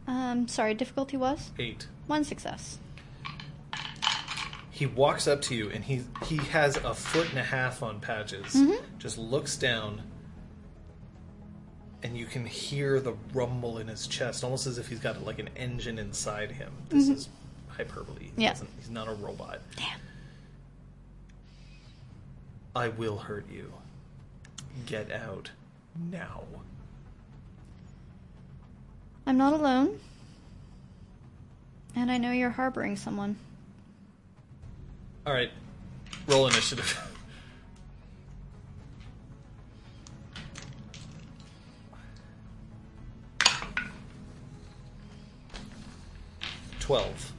Um, sorry, difficulty was? Eight. One success. He walks up to you and he he has a foot and a half on patches. Just looks down, and you can hear the rumble in his chest, almost as if he's got like an engine inside him. This is hyperbole. He Yeah. he's not a robot. Damn. I will hurt you. Get out now. I'm not alone. And I know you're harboring someone. All right, roll initiative. Twelve.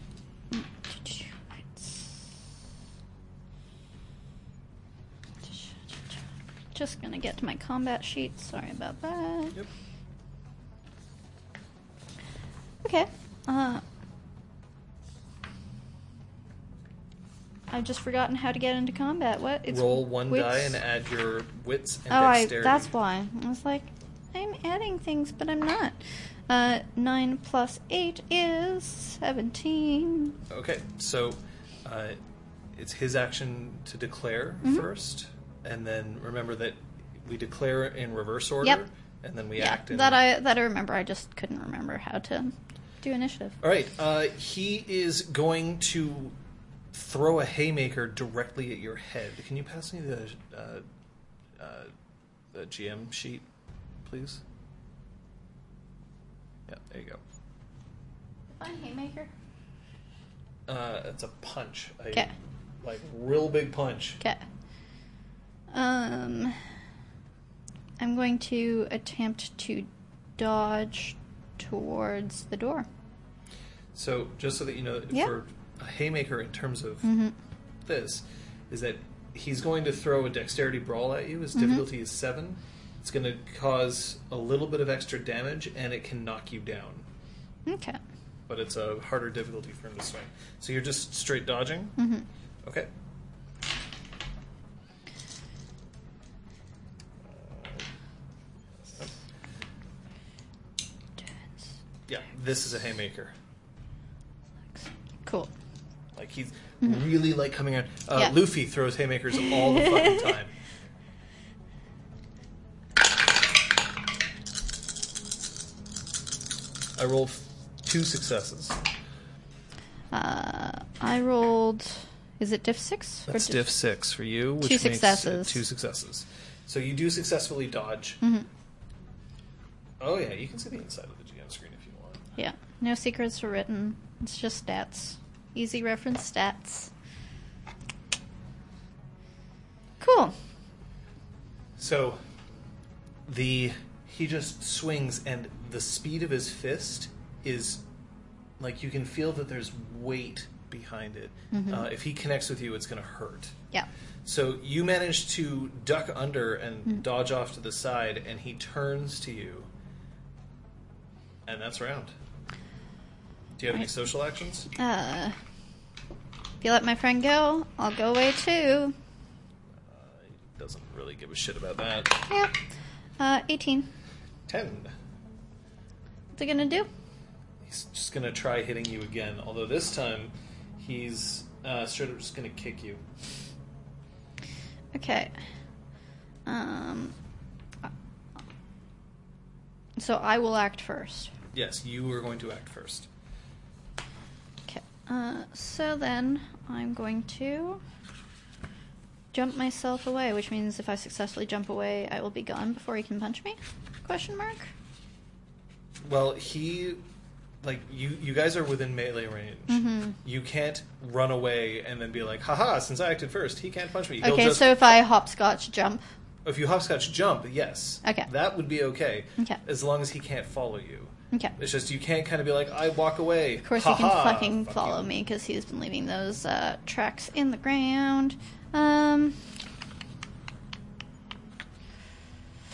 Just gonna get to my combat sheet. Sorry about that. Yep. Okay. Uh, I've just forgotten how to get into combat. What? It's Roll one wits- die and add your wits and Oh, I, dexterity. that's why. I was like, I'm adding things, but I'm not. Uh, 9 plus 8 is 17. Okay, so uh, it's his action to declare Mm-hmm. first, and then remember that we declare in reverse order, Yep. and then we Yeah, act in that I that I remember. I just couldn't remember how to do initiative. All right, uh, he is going to throw a haymaker directly at your head. Can you pass me the uh, uh, the GM sheet, please? Yeah, there you go. Fine, haymaker. Uh, it's a punch, a, 'Kay. like real big punch. Okay. Um, I'm going to attempt to dodge towards the door. So, just so that you know, Yeah. for a haymaker, in terms of Mm-hmm. this, is that he's going to throw a dexterity brawl at you. His difficulty is seven. It's going to cause a little bit of extra damage, and it can knock you down. Okay. But it's a harder difficulty for him to swing. So you're just straight dodging. Mm-hmm. Okay. This is a haymaker. Cool. Like he's really like coming out. Uh, Mm-hmm. Yeah. Luffy throws haymakers all the fucking time. I rolled two successes. Uh, I rolled. Is it diff six? That's diff six for you, which Two successes. two successes. So you do successfully dodge. Mm-hmm. Oh yeah, you can see the inside of the GM screen if you want. Yeah. No secrets are written. It's just stats. Easy reference stats. Cool. So the he just swings and the speed of his fist is like you can feel that there's weight behind it. Uh, if he connects with you, it's going to hurt. Yeah. So you manage to duck under and dodge off to the side, and he turns to you, and that's round. Do you have any social actions? Uh, if you let my friend go, I'll go away too. He doesn't really give a shit about that. Yeah. Uh, 18. Ten. What's it gonna do? He's just gonna try hitting you again. Although this time, he's uh, straight up just gonna kick you. Okay. Um. So I will act first. Yes, you are going to act first. Uh, so then I'm going to jump myself away, which means if I successfully jump away, I will be gone before he can punch me? Question mark. Well, he, like you, you guys are within melee range. Mhm. You can't run away and then be like, haha, since I acted first, he can't punch me. He'll Okay, just- so if I hopscotch jump, if you hopscotch jump, yes, Okay. that would be okay. Okay. as long as he can't follow you. Okay. It's just you can't kind of be like, I walk away. Of course, he can Ha-ha, fucking fuck follow you. me because he's been leaving those uh, tracks in the ground. Um,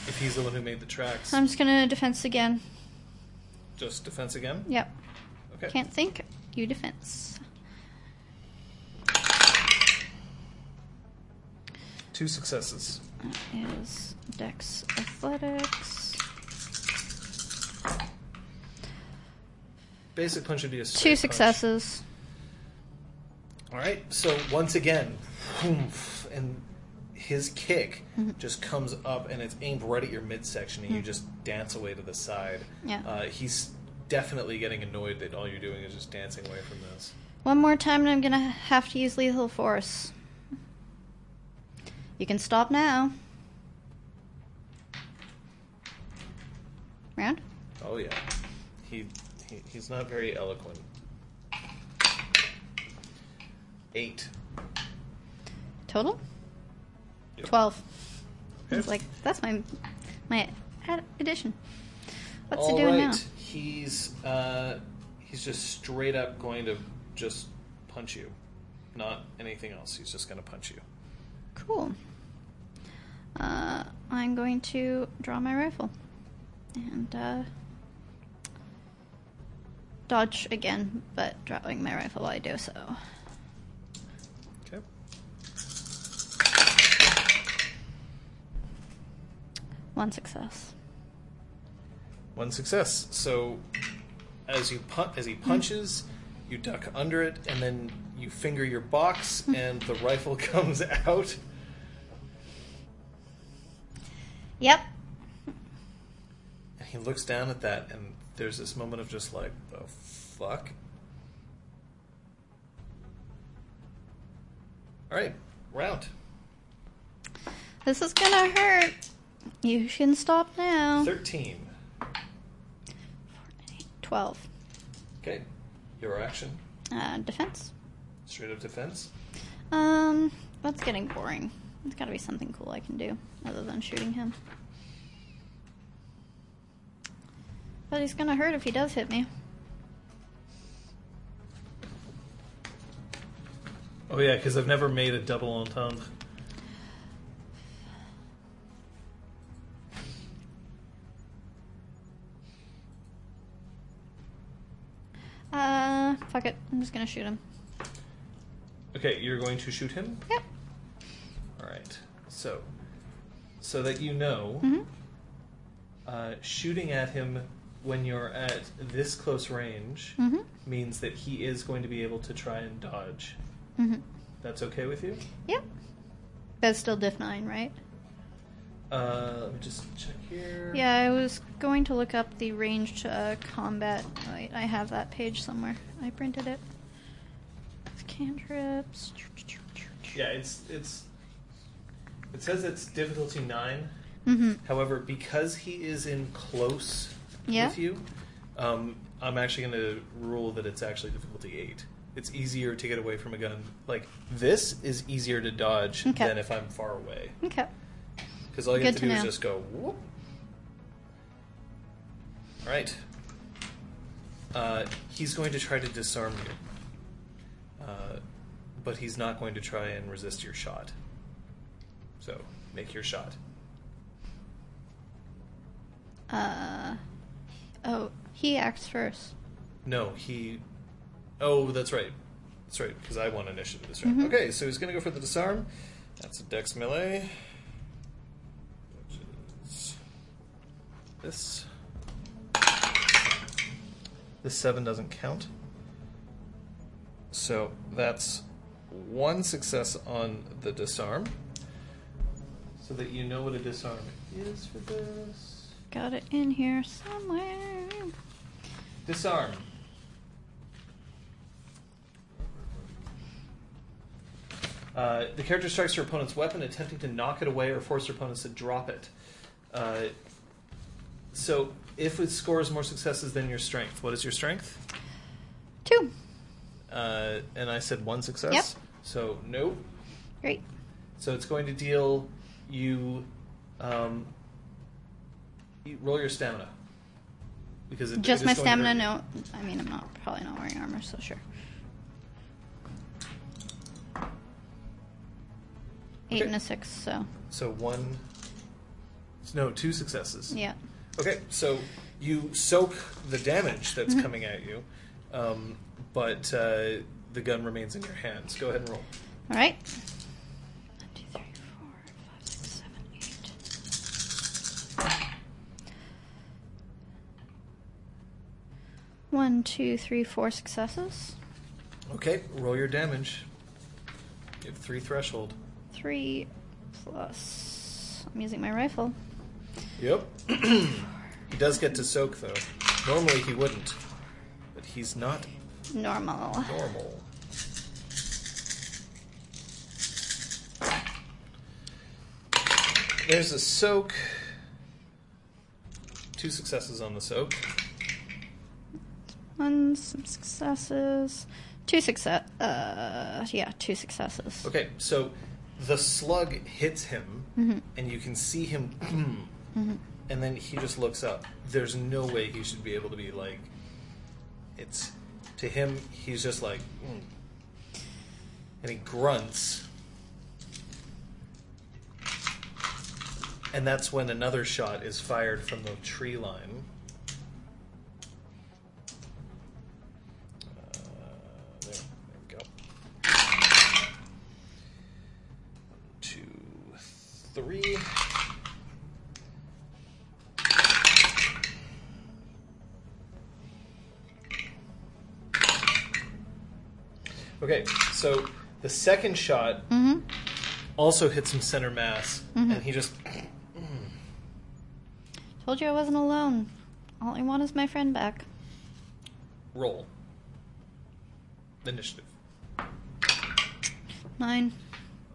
If he's the one who made the tracks, I'm just gonna defense again. just defense again. Yep. Okay. Can't think. You defense. Two successes. That is Dex Athletics. Basic punch would be a Two punch. successes. All right. So once again, and his kick Mm-hmm. just comes up and it's aimed right at your midsection, and you just dance away to the side. Mm. Yeah. Uh, he's definitely getting annoyed that all you're doing is just dancing away from this. One more time, and I'm gonna have to use lethal force. You can stop now. Round. Oh yeah. He he's not very eloquent. Eight. Total. Yep. Twelve. Okay. It's like that's my my addition. What's All he doing right. now? He's uh, he's just straight up going to just punch you, not anything else. He's just going to punch you. Cool. Uh, I'm going to draw my rifle and uh, dodge again, but drawing my rifle while I do so. Okay. One success. One success. So as you pun- as he punches, you duck under it, and then you finger your box, and the rifle comes out. Yep. And he looks down at that, and there's this moment of just like, the fuck? Alright, round. This is gonna hurt. You can stop now. 13. Twelve. Okay, your action. Uh, defense. Straight up defense. Um, that's getting boring. There's got to be something cool I can do other than shooting him. But he's gonna hurt if he does hit me. Oh, yeah, because I've never made a double entendre. Uh, fuck it. I'm just gonna shoot him. Okay, you're going to shoot him? Yep. Alright, so, so that you know, hmm uh, shooting at him when you're at this close range hmm means that he is going to be able to try and dodge. hmm That's okay with you? Yep. That's still diff 9, right? Uh, let me just check here. Yeah, I was going to look up the ranged uh, combat. Wait, I have that page somewhere. I printed it. It's cantrips. Yeah, it's it's. It says it's difficulty nine. Mm-hmm. However, because he is in close Yeah. with you, um, I'm actually going to rule that it's actually difficulty eight. It's easier to get away from a gun. Like this is easier to dodge Okay. than if I'm far away. Okay. Because all you have Good to do to is just go whoop. All right. Uh, he's going to try to disarm you, uh, but he's not going to try and resist your shot. So make your shot. Uh. Oh, he acts first. No, he. Oh, that's right. That's right, because I won initiative this round. Mhm. Okay, so he's going to go for the disarm. That's a dex melee. Which is this. This 7 doesn't count. So that's one success on the disarm. So that you know what a disarm is for this. Got it in here somewhere. Disarm. Uh, the character strikes your opponent's weapon, attempting to knock it away or force your opponents to drop it. Uh, so, if it scores more successes than your strength, what is your strength? Two. Uh, and I said one success. Yep. So, no. Great. So it's going to deal you. Um, you roll your stamina. Because it, Just my is going to stamina. No, I mean I'm not probably not wearing armor, so sure. Eight Okay. and a six. So. So one. No, two successes. yeah. Okay, so you soak the damage that's Mm-hmm. coming at you, um, but uh, the gun remains in your hands. Go ahead and roll. All right. One, two, three, four, five, six, seven, eight. One, two, three, four successes. Okay, roll your damage. You have three threshold. Three plus. I'm using my rifle. Yep. he does get to soak though. Normally he wouldn't, but he's not Normal. normal. There's a soak. Two successes on the soak. One, some successes. Two success. Uh, yeah, two successes. Okay, so the slug hits him, Mm-hmm. and you can see him, and then he just looks up. There's no way he should be able to be like. It's to him. He's just like, "Mm." and he grunts, and that's when another shot is fired from the tree line. Three. Okay, so the second shot Mm-hmm. also hits him center mass, and he just Told you I wasn't alone. All I want is my friend back. roll. Initiative. Nine.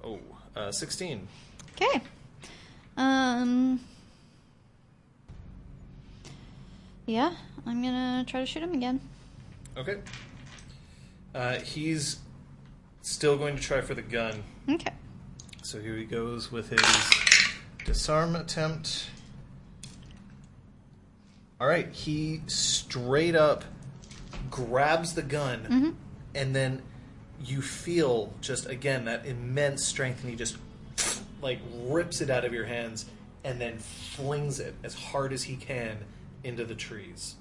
Oh, uh, 16. Okay. Um. Yeah, I'm gonna try to shoot him again. Okay. Uh, he's still going to try for the gun. Okay. So here he goes with his disarm attempt. All right, he straight up grabs the gun, Mm-hmm. and then you feel just again that immense strength, and he just like rips it out of your hands, and then flings it as hard as he can into the trees.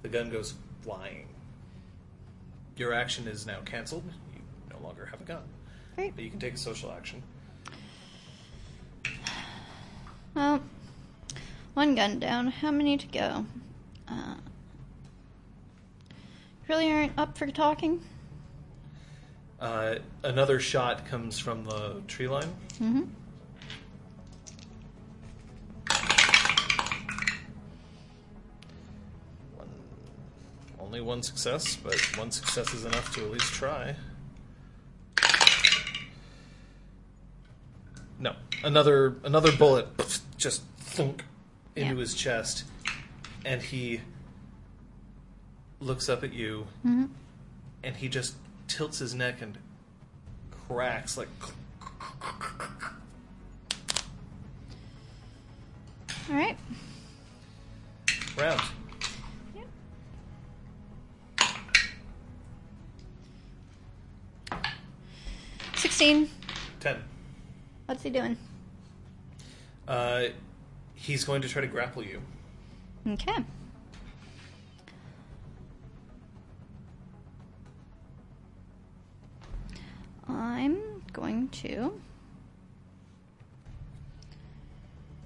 The gun goes flying. Your action is now canceled. You no longer have a gun. Great. But you can take a social action. Well, one gun down. How many to go? Uh, really aren't up for talking? Uh, another shot comes from the tree line. Mm-hmm. One, only one success, but one success is enough to at least try. No, another another bullet just thunk into Yeah. his chest, and he looks up at you, Mm-hmm. and he just tilts his neck and cracks like. All right. Round. Yep. Sixteen. Ten. What's he doing? Uh, he's going to try to grapple you. Okay. I'm going to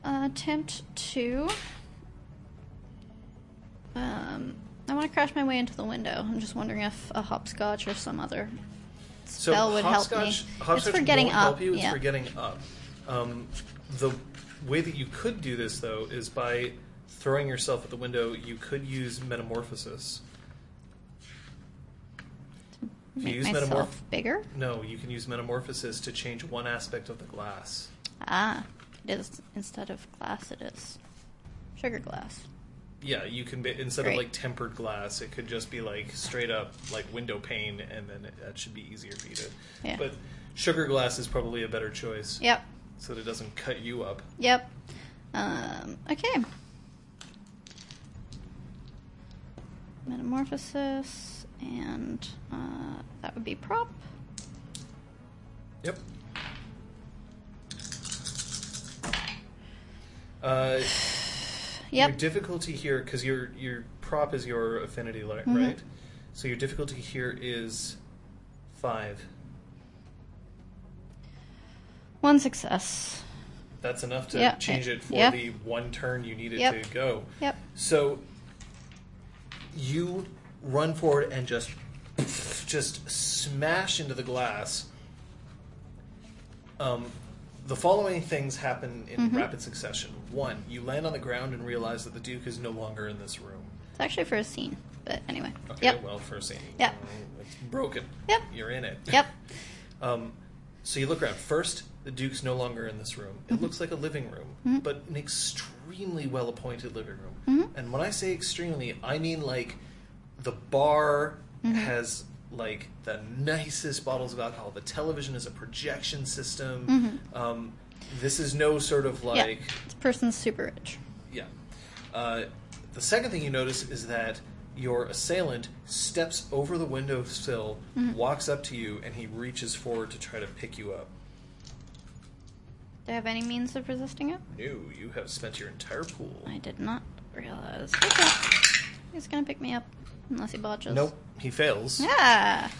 attempt to. Um, I want to crash my way into the window. I'm just wondering if a hopscotch or some other So spell would help me. hopscotch, It's for getting up. you. It's yeah. for getting up. Um, the way that you could do this though is by throwing yourself at the window, you could use Metamorphosis. If you use metamorph- bigger. No, you can use Metamorphosis to change one aspect of the glass. Ah, it is instead of glass, it is sugar glass. Yeah, you can be instead Great. of like tempered glass, it could just be like straight up like window pane, and then it, that should be easier for you to. Yeah. But sugar glass is probably a better choice, Yep. so that it doesn't cut you up. Yep. Um, okay. Metamorphosis, and uh, that would be prop. Yep. Uh, Your difficulty here, because your your prop is your affinity, Mhm. right? So your difficulty here is five. One success. That's enough to Yeah, change it for yeah. the one turn you needed Yep. to go. Yep. So you run forward and just just smash into the glass. Um, the following things happen in Mhm. rapid succession. One, you land on the ground and realize that the Duke is no longer in this room. It's actually for a scene, but anyway. Okay, Yep. well, first scene. Yeah. It's broken. Yep. You're in it. Yep. Um, so you look around. First, the Duke's no longer in this room. It Mm-hmm. looks like a living room, Mhm. but an extremely well appointed living room. Mhm. And when I say extremely, I mean like the bar Mhm. has like the nicest bottles of alcohol. The television is a projection system. Mhm. Um, this is no sort of yeah. like This person's super rich. yeah. Uh, the second thing you notice is that your assailant steps over the windowsill, Mhm. walks up to you, and he reaches forward to try to pick you up. Do I have any means of resisting it? No, you have spent your entire pool. I did not realize. Okay. He's gonna pick me up. Unless he botches. Nope, he fails. Yeah.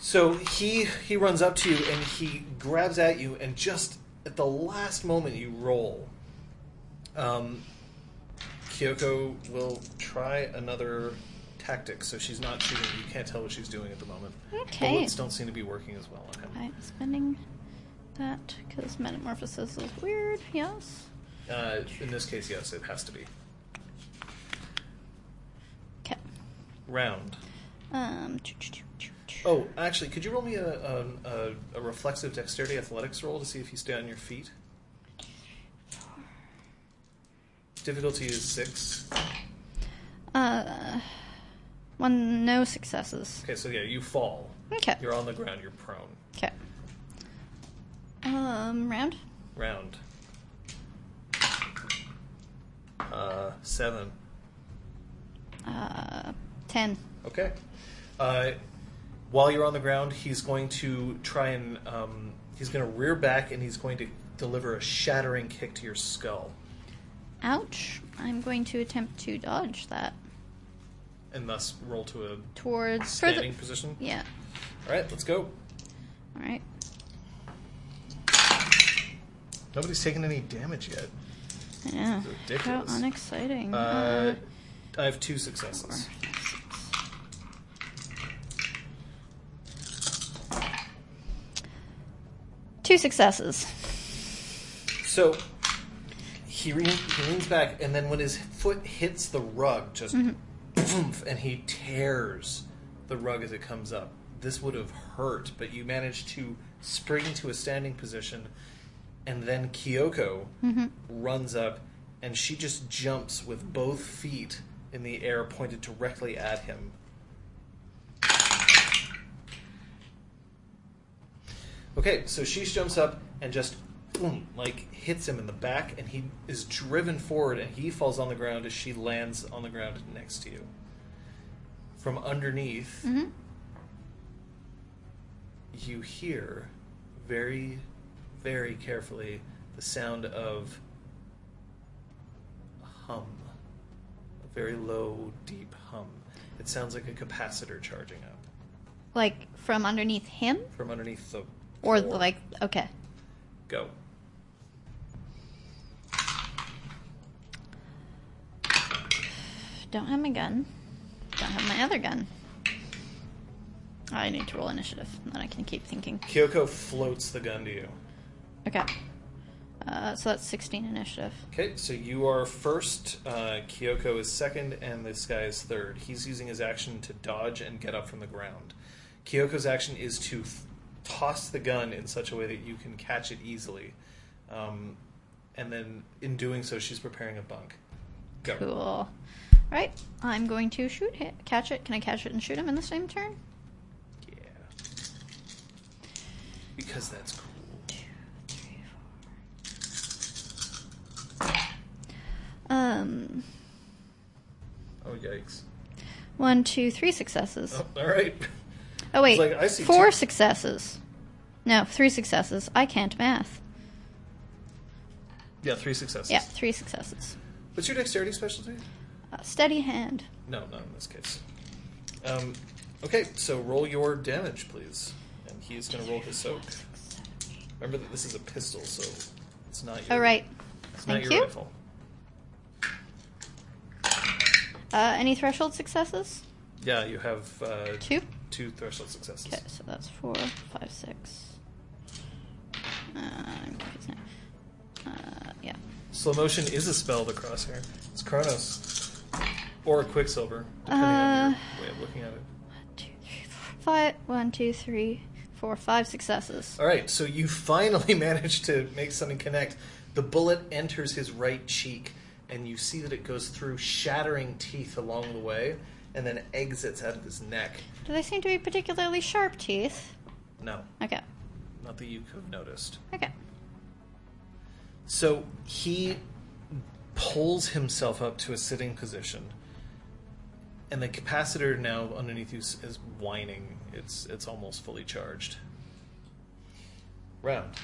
So he he runs up to you and he grabs at you, and just at the last moment you roll. Um, Kyoko will try another tactic, so she's not shooting. You can't tell what she's doing at the moment. Okay. Bullets don't seem to be working as well on him. I'm spending that because metamorphosis is weird. Yes. Uh, in this case, yes, it has to be. Okay. Round. Um. Oh, actually, could you roll me a, a, a, a reflexive dexterity athletics roll to see if you stay on your feet? Difficulty is six. Uh. One. No successes. Okay, so yeah, you fall. Okay. You're on the ground. You're prone. Okay. Um. Round. Round. Uh, seven. Uh. Ten. Okay. Uh, while you're on the ground, he's going to try and um, he's going to rear back and he's going to deliver a shattering kick to your skull, Ouch. I'm going to attempt to dodge that and thus roll to a towards standing further. position. Yeah. All right, let's go. All right. Nobody's taken any damage yet. Yeah. ridiculous. How unexciting. Uh, I have two successes. four, six. Two successes. So he, re- he leans back, and then when his foot hits the rug, just mm-hmm. boom, and he tears the rug as it comes up. This would have hurt, but you managed to spring to a standing position, and then Kyoko mm-hmm. runs up, and she just jumps with both feet in the air, pointed directly at him. Okay, so she jumps up and just boom, like hits him in the back, and he is driven forward, and he falls on the ground as she lands on the ground next to you. From underneath, Mm-hmm. you hear very, very carefully the sound of a hum, a very low, deep hum. It sounds like a capacitor charging up Like from underneath him? from underneath the Or floor. like, okay. go. Don't have my gun. Don't have my other gun. I need to roll initiative, and then I can keep thinking. Kyoko floats the gun to you. Okay. Uh, so that's 16 initiative. Okay, so you are first. Uh, Kyoko is second, and this guy is third. He's using his action to dodge and get up from the ground. Kyoko's action is to toss the gun in such a way that you can catch it easily, um, and then in doing so, she's preparing a bunk. Go. Cool. Right, I'm going to shoot it. Catch it. Can I catch it and shoot him in the same turn? Yeah. Because that's cool. Two, three, four. Um, Oh yikes! one, two, three successes. Oh, all right. Oh wait, like, I see four two- successes. No, three successes. I can't math. Yeah, three successes. Yeah, three successes. What's your dexterity specialty? Uh, steady hand. No, not in this case. Um, okay, so roll your damage, please. And he's going to roll his soak. Remember that this is a pistol, so it's not your. All right. It's Thank not your you. rifle. Uh, any threshold successes? Yeah, you have uh, Two. Two threshold successes. Okay, so that's four, five, six. Uh, I'm confused now. Uh, yeah. Slow motion is a spell, the crosshair. It's Chronos. Or Quicksilver, depending Uh, on your way of looking at it. Two, three, four, five. One, two, three, four, five successes. All right, so you finally managed to make something connect. The bullet enters his right cheek, and you see that it goes through shattering teeth along the way, and then exits out of his neck. Do they seem to be particularly sharp teeth? No, Okay. not that you could have noticed. Okay. So he pulls himself up to a sitting position, and the capacitor now underneath you is is whining. It's it's almost fully charged. Round.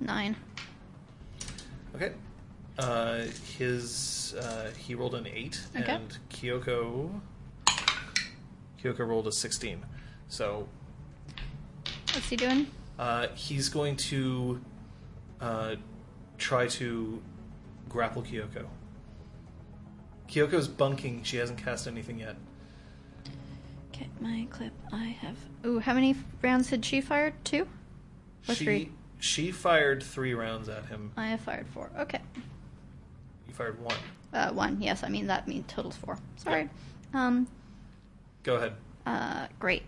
Nine. Okay. Uh, his uh, he rolled an eight, Okay. and Kyoko Kyoko rolled a sixteen. So What's he doing? uh, he's going to uh, try to grapple Kyoko. Kyoko's bunking. She hasn't cast anything yet. Okay, my clip. I have. Ooh, how many rounds had she fired? Two? Or she three? she fired three rounds at him. I have fired four. Okay. Fired one. Uh, one. Yes, I mean that means totals four. Sorry. Um. Go ahead. Uh. Great.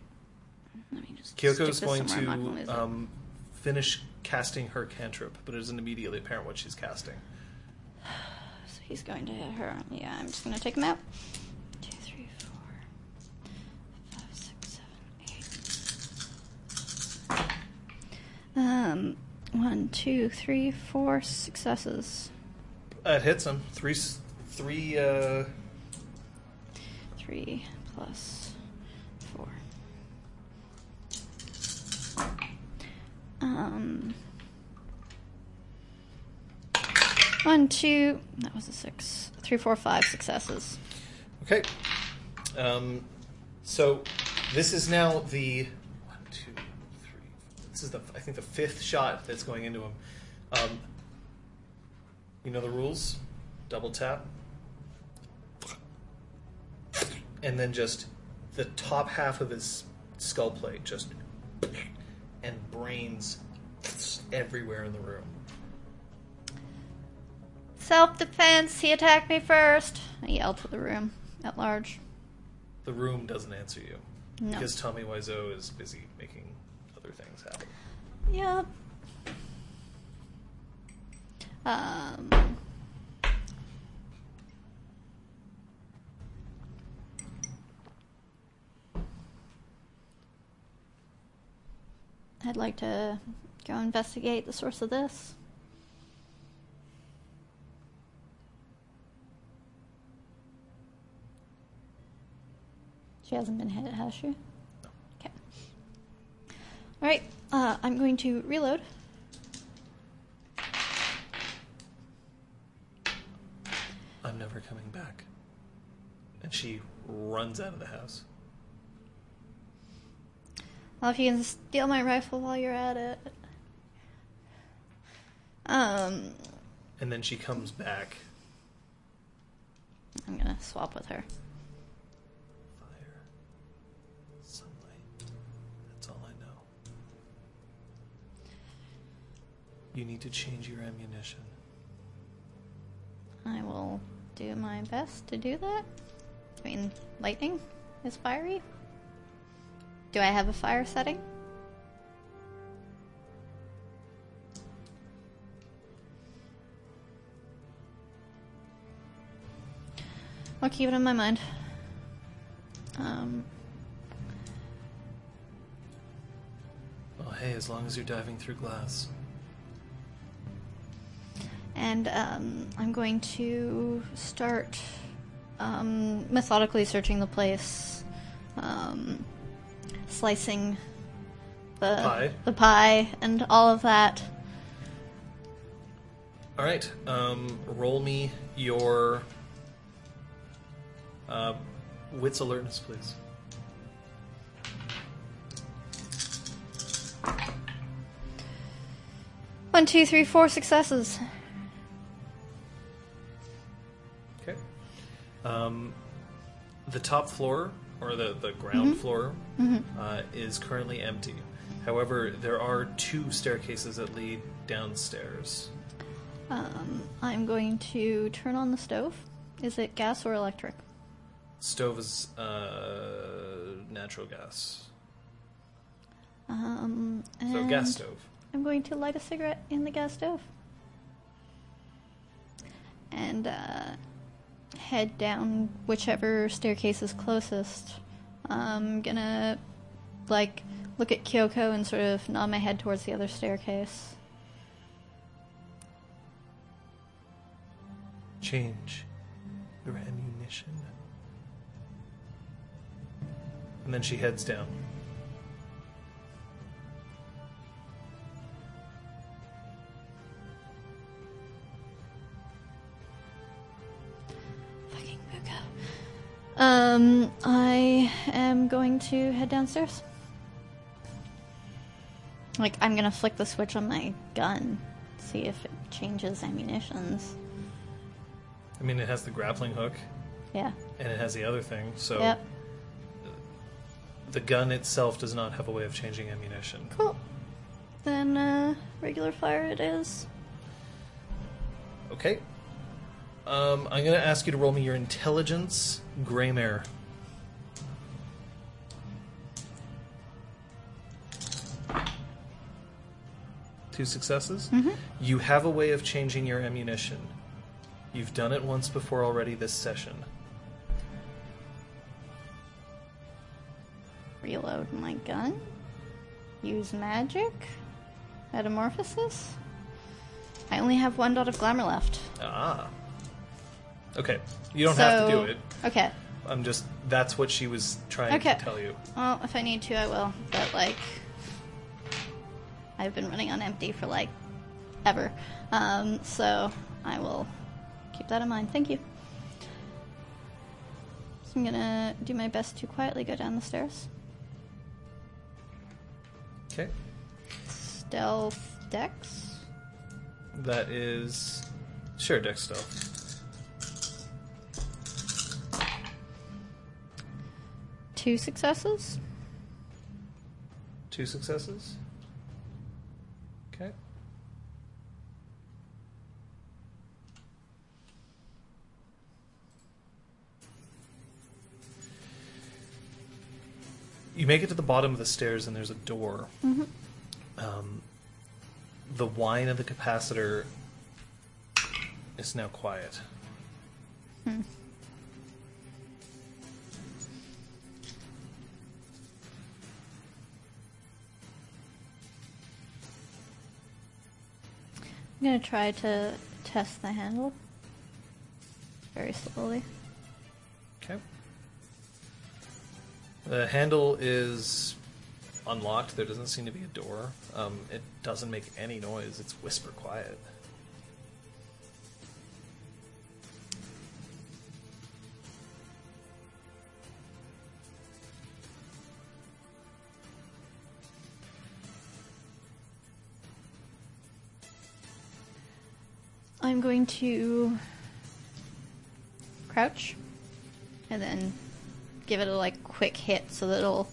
Let me just. Kyoko's going somewhere I'm not gonna lose to um, finish casting her cantrip, but it isn't immediately apparent what she's casting. So he's going to hit her. Yeah, I'm just going to take him out. Two, three, four, five, six, seven, eight. Um, one, two, three, four successes. It hits him. Three, three. Uh, Three plus four. Um, one, two. That was a six. Three, four, five successes. okay. Um, so this is now the one, two, three. This is the I think the fifth shot that's going into him. Um, you know the rules. Double tap, and then just the top half of his skull plate just and brains everywhere in the room. Self defense. He attacked me first. I yelled to the room at large. The room doesn't answer you No. because Tommy Wiseau is busy making other things happen. Yep. Um. I'd like to go investigate the source of this. She hasn't been hit, has she? Okay. All right, uh, I'm going to reload. I'm never coming back. And she runs out of the house. Well, if you can steal my rifle while you're at it. Um. And then she comes back. I'm gonna swap with her. Fire. Sunlight. That's all I know. You need to change your ammunition. I will do my best to do that. I mean, lightning is fiery. Do I have a fire setting? I'll keep it in my mind. Um, Well, hey, as long as you're diving through glass. And um, I'm going to start um, methodically searching the place, um, slicing the Pie? the pie and all of that. All right. Um, roll me your uh, wits alertness, please. One, two, three, four successes. Um, the top floor, or the, the ground floor, uh, is currently empty. However, there are two staircases that lead downstairs. Um, I'm going to turn on the stove. Is it gas or electric? Stove is uh, natural gas. Um, So, gas stove. I'm going to light a cigarette in the gas stove. And uh, head down whichever staircase is closest. I'm gonna, like, look at Kyoko and sort of nod my head towards the other staircase. Change your ammunition. And then she heads down. Um, I am going to head downstairs. Like, I'm gonna flick the switch on my gun, see if it changes ammunitions. I mean, it has the grappling hook, Yeah. and it has the other thing, so Yep. the gun itself does not have a way of changing ammunition. Cool. Then, uh, regular fire it is. Okay. Um, I'm to ask you to roll me your intelligence, Greymare. Two successes. You have a way of changing your ammunition. You've done it once before already this session. Reload my gun. Use magic. Metamorphosis. I only have one dot of glamour left. Ah. Okay. You don't have to do it. Okay. I'm just. That's what she was trying Okay. to tell you. Well, if I need to, I will. But like, I've been running on empty for like ever, um, so I will keep that in mind. Thank you. So I'm gonna do my best to quietly go down the stairs. Okay. Stealth dex. That is. Sure, deck stealth. Two successes. Two successes. Okay. You make it to the bottom of the stairs, and there's a door. Um, the whine of the capacitor is now quiet. I'm gonna try to test the handle very slowly. Okay. The handle is unlocked. There doesn't seem to be a door. Um, it doesn't make any noise. It's whisper quiet. I'm going to crouch and then give it a like quick hit so that it'll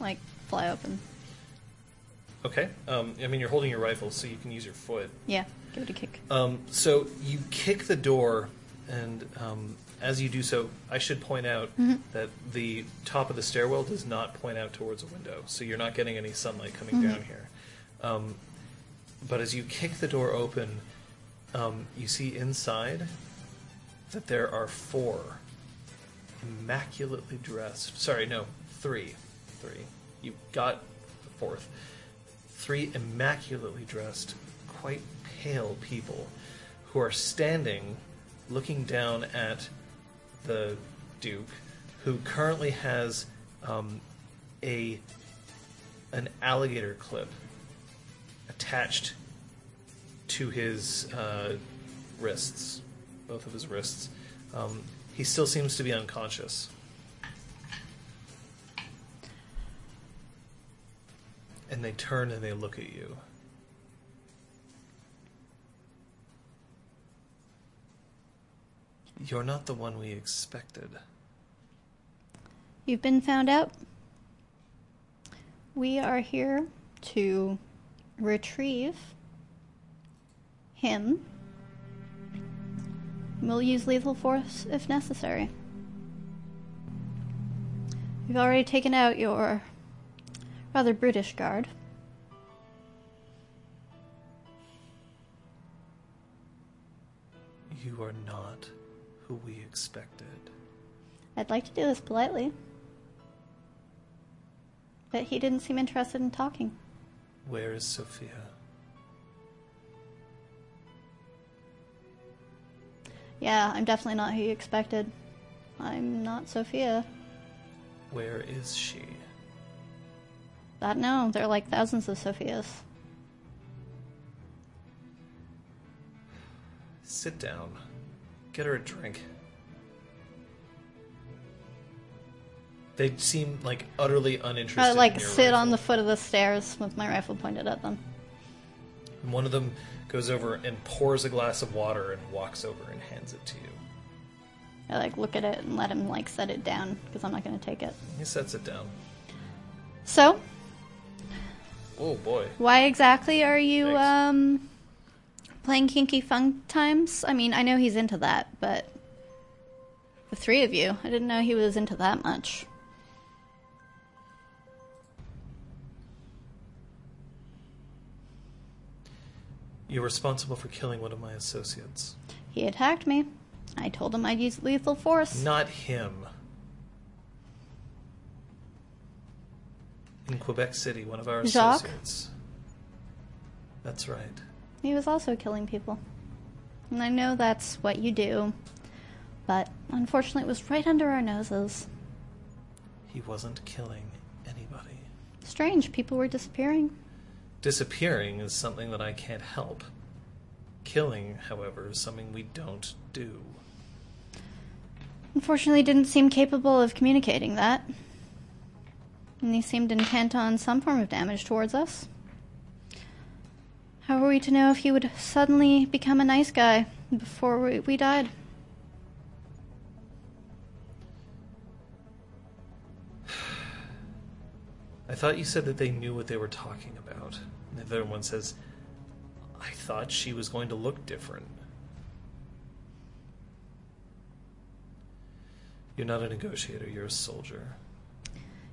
like fly open. Okay. Um, I mean, you're holding your rifle, so you can use your foot. Yeah, give it a kick. Um, so you kick the door, and um, as you do so, I should point out that the top of the stairwell does not point out towards a window, so you're not getting any sunlight coming down here. But as you kick the door open, um, you see inside that there are four immaculately dressed. Sorry, no, three. Three. You got the fourth. Three immaculately dressed, quite pale people who are standing looking down at the Duke, who currently has um, a an alligator clip attached to his uh, wrists, both of his wrists. Um, he still seems to be unconscious. And they turn and they look at you. You're not the one we expected. You've been found out. We are here to retrieve him. We'll use lethal force if necessary. We've already taken out your rather brutish guard. You are not who we expected. I'd like to do this politely. But he didn't seem interested in talking. Where is Sophia? Yeah, I'm definitely not who you expected. I'm not Sophia. Where is she? That no, there are like thousands of Sophias. Sit down. Get her a drink. They seem like utterly uninterested. I like sit on the foot of the stairs with my rifle pointed at them. And one of them goes over and pours a glass of water and walks over and hands it to you. I like look at it and let him like set it down because I'm not going to take it. He sets it down. So, Oh boy. why exactly are you Thanks. um playing Kinky Fun Times? I mean, I know he's into that, but the three of you, I didn't know he was into that much. You're responsible for killing one of my associates. He attacked me. I told him I'd use lethal force. Not him. In Quebec City, one of our Jacques? associates. That's right. He was also killing people. And I know that's what you do, but unfortunately it was right under our noses. He wasn't killing anybody. Strange, people were disappearing. Disappearing is something that I can't help. Killing, however, is something we don't do. Unfortunately, didn't seem capable of communicating that. And he seemed intent on some form of damage towards us. How were we to know if he would suddenly become a nice guy before we, we died? I thought you said that they knew what they were talking about. And the other one says, I thought she was going to look different. You're not a negotiator, you're a soldier.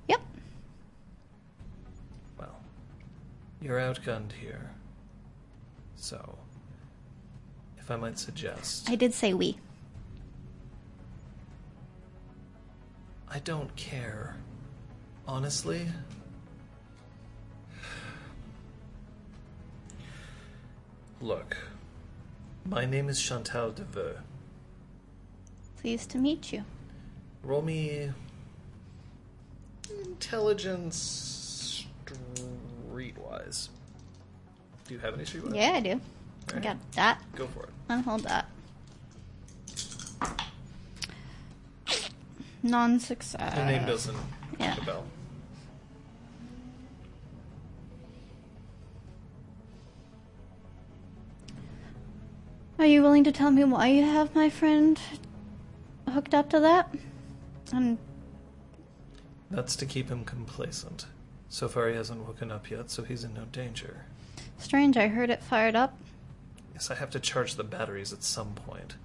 Yep. Well, you're outgunned here. So, if I might suggest, I did say we. I don't care. Honestly. Look, my name is Chantal Deveux. Pleased to meet you. Roll me intelligence streetwise. Do you have any streetwise? Yeah, I do. I got that. Go for it. I'll hold that. Non success. The name doesn't yeah. bell. Are you willing to tell me why you have my friend hooked up to that? Um, That's to keep him complacent, So far, he hasn't woken up yet, so he's in no danger. Strange, I heard it fired up. Yes, I have to charge the batteries at some point.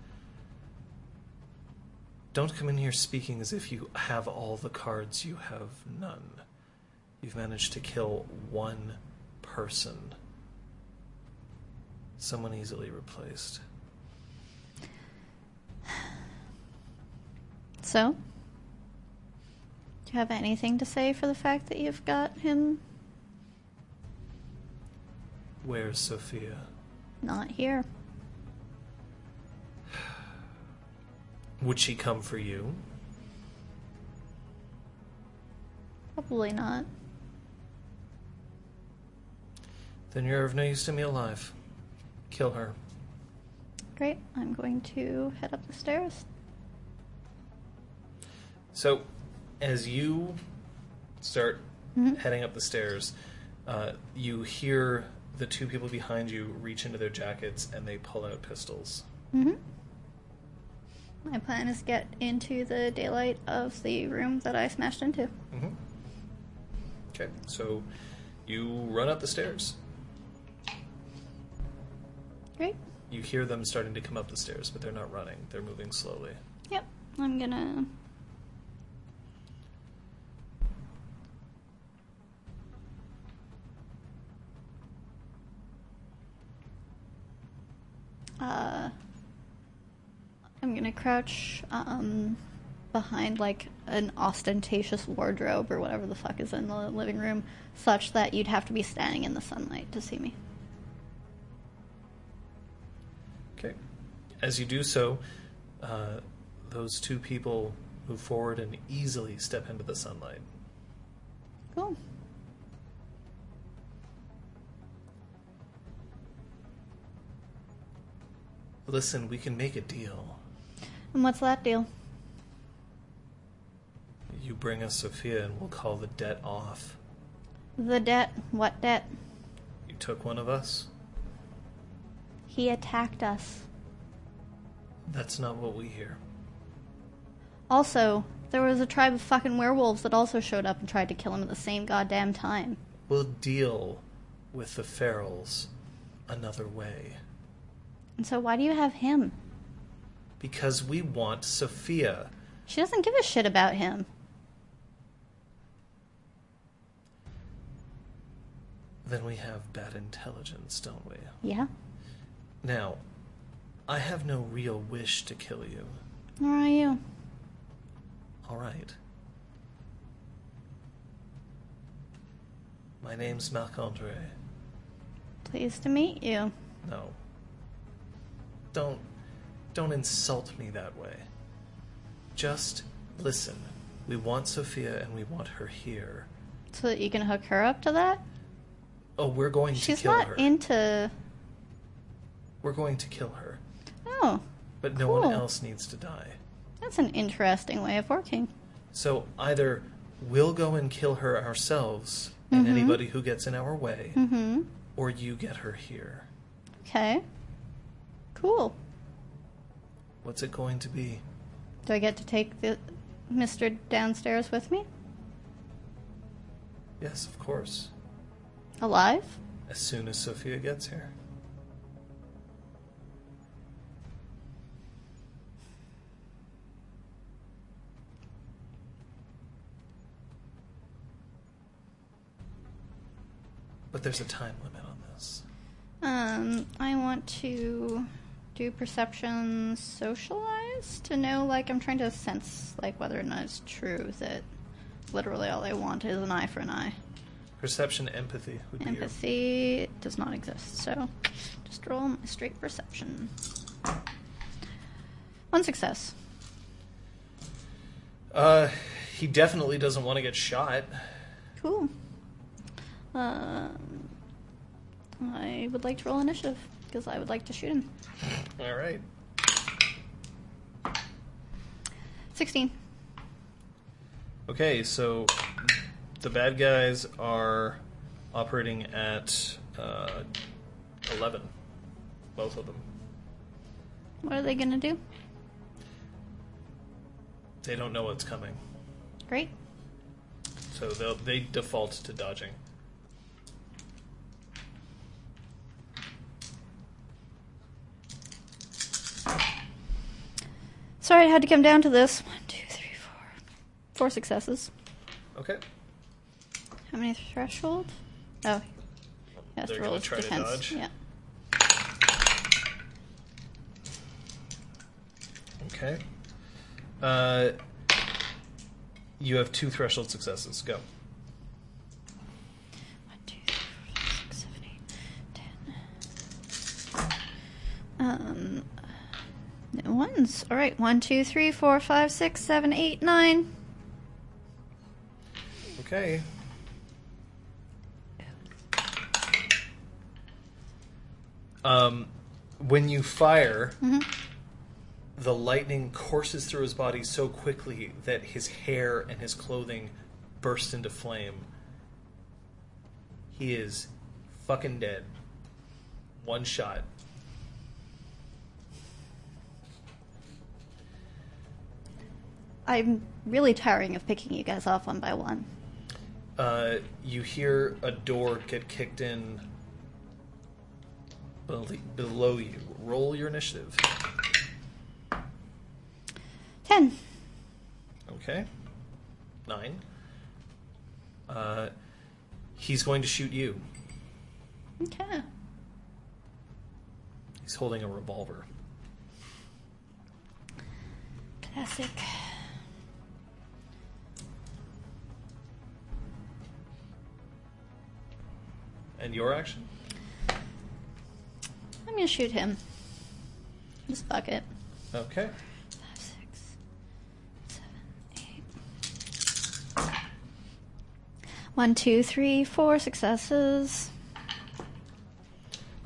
Don't come in here speaking as if you have all the cards. You have none. You've managed to kill one person. Someone easily replaced. So? Do you have anything to say for the fact that you've got him Where's Sophia? not here? Would she come for you? Probably not. Then you're of no use to me alive. Kill her. Great, I'm going to head up the stairs. So, as you start Mhm. heading up the stairs, uh, you hear the two people behind you reach into their jackets and they pull out pistols. hmm My plan is get into the daylight of the room that I smashed into. Mm-hmm. Okay, so you run up the stairs. Great. You hear them starting to come up the stairs, but they're not running. They're moving slowly. Yep, I'm gonna. Uh, I'm gonna crouch um, behind like an ostentatious wardrobe or whatever the fuck is in the living room, such that you'd have to be standing in the sunlight to see me. Okay. As you do so, uh, those two people move forward and easily step into the sunlight. Cool. Listen, we can make a deal. And what's that deal? You bring us Sophia and we'll call the debt off. The debt. What debt? You took one of us? He attacked us. That's not what we hear. Also, there was a tribe of fucking werewolves that also showed up and tried to kill him at the same goddamn time. We'll deal with the ferals another way. And so why do you have him? Because we want Sophia. She doesn't give a shit about him. Then we have bad intelligence, don't we? Yeah? Now, I have no real wish to kill you. Where are you? All right. My name's Marc Andre. Pleased to meet you. No. Don't don't insult me that way. Just listen. We want Sophia and we want her here. So that you can hook her up to that? Oh, we're going to kill her. She's not into. We're going to kill her. Oh, But no one else needs to die. that's an interesting way of working. So either we'll go and kill her ourselves and Mhm. anybody who gets in our way, Mm hmm. or you get her here. Okay. Cool. What's it going to be? Do I get to take the Mr. downstairs with me? Yes, of course. Alive? As soon as Sophia gets here. But there's a time limit on this. Um, I want to do perception socialize to know, like, I'm trying to sense, like, whether or not it's true that literally all I want is an eye for an eye. Perception, empathy would be your Empathy does not exist, so just roll my straight perception. One success. Uh, he definitely doesn't want to get shot. Cool. Um, I would like to roll initiative because I would like to shoot him. All right. 16. Okay, so the bad guys are operating at uh, 11. Both of them. What are they going to do? They don't know what's coming. Great. So they'll, they default to dodging. Sorry, I had to come down to this. One, two, three, four. Four successes. Okay. How many threshold? Oh. Yes, They're roll gonna is try to dodge? Yeah. Okay. Uh, you have two threshold successes. Go. One, two, three, four, five, six, seven, eight, ten. Um, no ones. All right. One, two, three, four, five, six, seven, eight, nine. Okay. Um, when you fire, Mm-hmm. the lightning courses through his body so quickly that his hair and his clothing burst into flame. He is fucking dead. One shot. I'm really tiring of picking you guys off one by one. Uh, you hear a door get kicked in bel- below you. Roll your initiative. Ten. Okay. Nine. Uh, he's going to shoot you. Okay. He's holding a revolver. Classic. And your action? I'm gonna shoot him. Just fuck it. Okay. Five, six, seven, eight. One, two, three, four successes.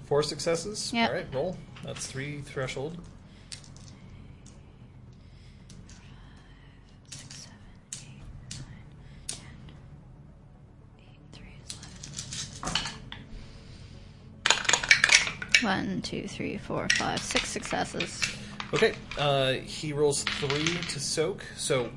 Four successes. Yep. All right, roll. That's three threshold. Six, seven, eight, nine, ten. Eight, three is eleven. One, two, three, four, five, six successes. Okay. Uh, he rolls three to soak. So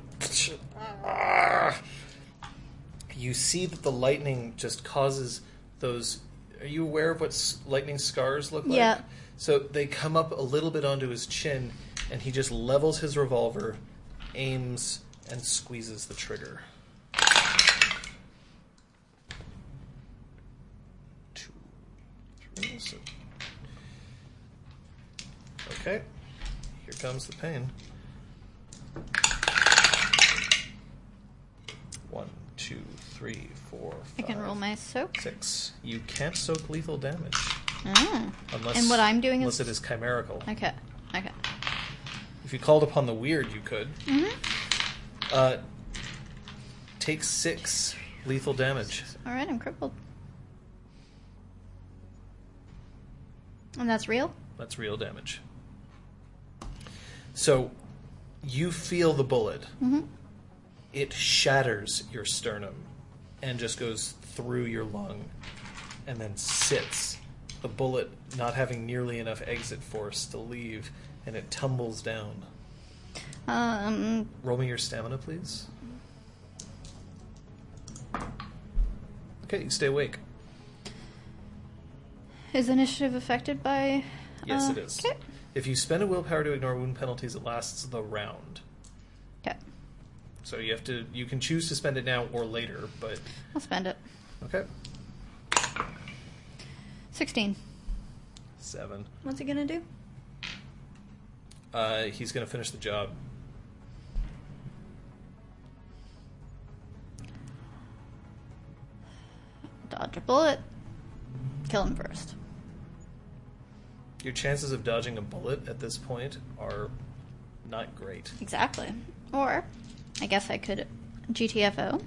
you see that the lightning just causes those. Are you aware of what lightning scars look like? Yeah. So they come up a little bit onto his chin, and he just levels his revolver, aims, and squeezes the trigger. Two, three, so- Okay. Here comes the pain. One, two, three, four, I can roll my soak. six. You can't soak lethal damage Mm. unless And what I'm doing unless is it is chimerical. okay. Okay. If you called upon the weird, you could. Mhm. Uh, take six lethal damage. All right, I'm crippled. And that's real. That's real damage. So you feel the bullet. Mm-hmm. It shatters your sternum and just goes through your lung and then sits. The bullet not having nearly enough exit force to leave and it tumbles down. Um, Roll me your stamina, please. Okay, you stay awake. is initiative affected by? Yes, uh, it is. Okay. If you spend a willpower to ignore wound penalties, it lasts the round. Okay. So you have to you can choose to spend it now or later, but I'll spend it. okay. Sixteen. Seven. What's he gonna do? Uh, he's gonna finish the job. Dodge a bullet. Kill him first. Your chances of dodging a bullet at this point are not great. Exactly. Or, I guess I could GTFO.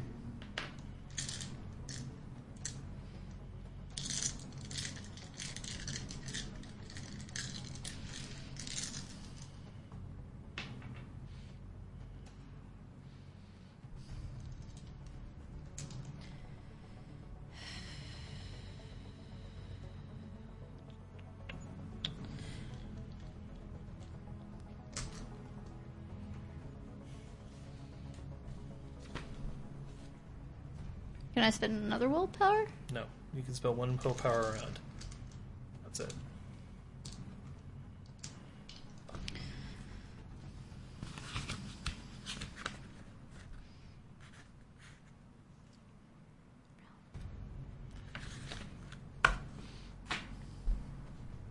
I spend another willpower? No, you can spell one willpower around. That's it.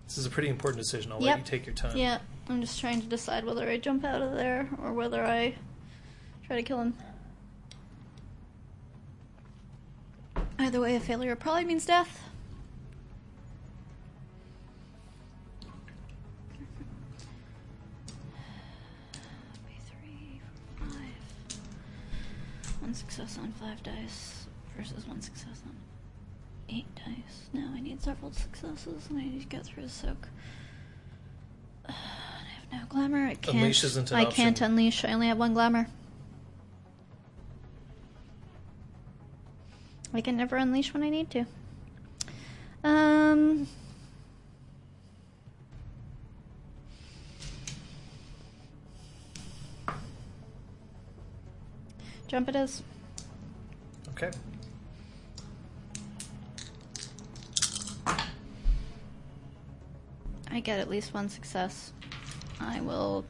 This is a pretty important decision. I'll Yep. let you take your time. Yeah, I'm just trying to decide whether I jump out of there or whether I try to kill him. Either way, a failure probably means death. Be three, four, five. One success on five dice versus one success on eight dice. Now I need several successes and I need to get through a soak. I have no glamour. I can't. Unleash isn't an I can't unleash. I only have one glamour. I can never unleash when I need to. Um. Jump it is. Okay. I get at least one success. I will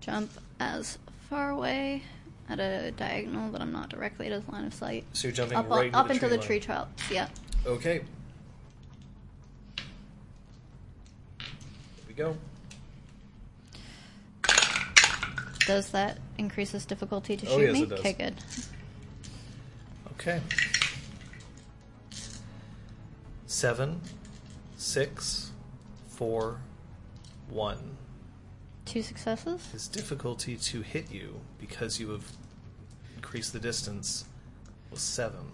jump as far away at a diagonal that I'm not directly at his line of sight. So you're jumping Up, right up into into the tree tree Yeah. Okay. Here we go. Does that increase his difficulty to Oh, shoot yes, me? it does. Okay, good. Okay. Seven, six, four, one. Two successes. His difficulty to hit you because you have increased the distance was seven.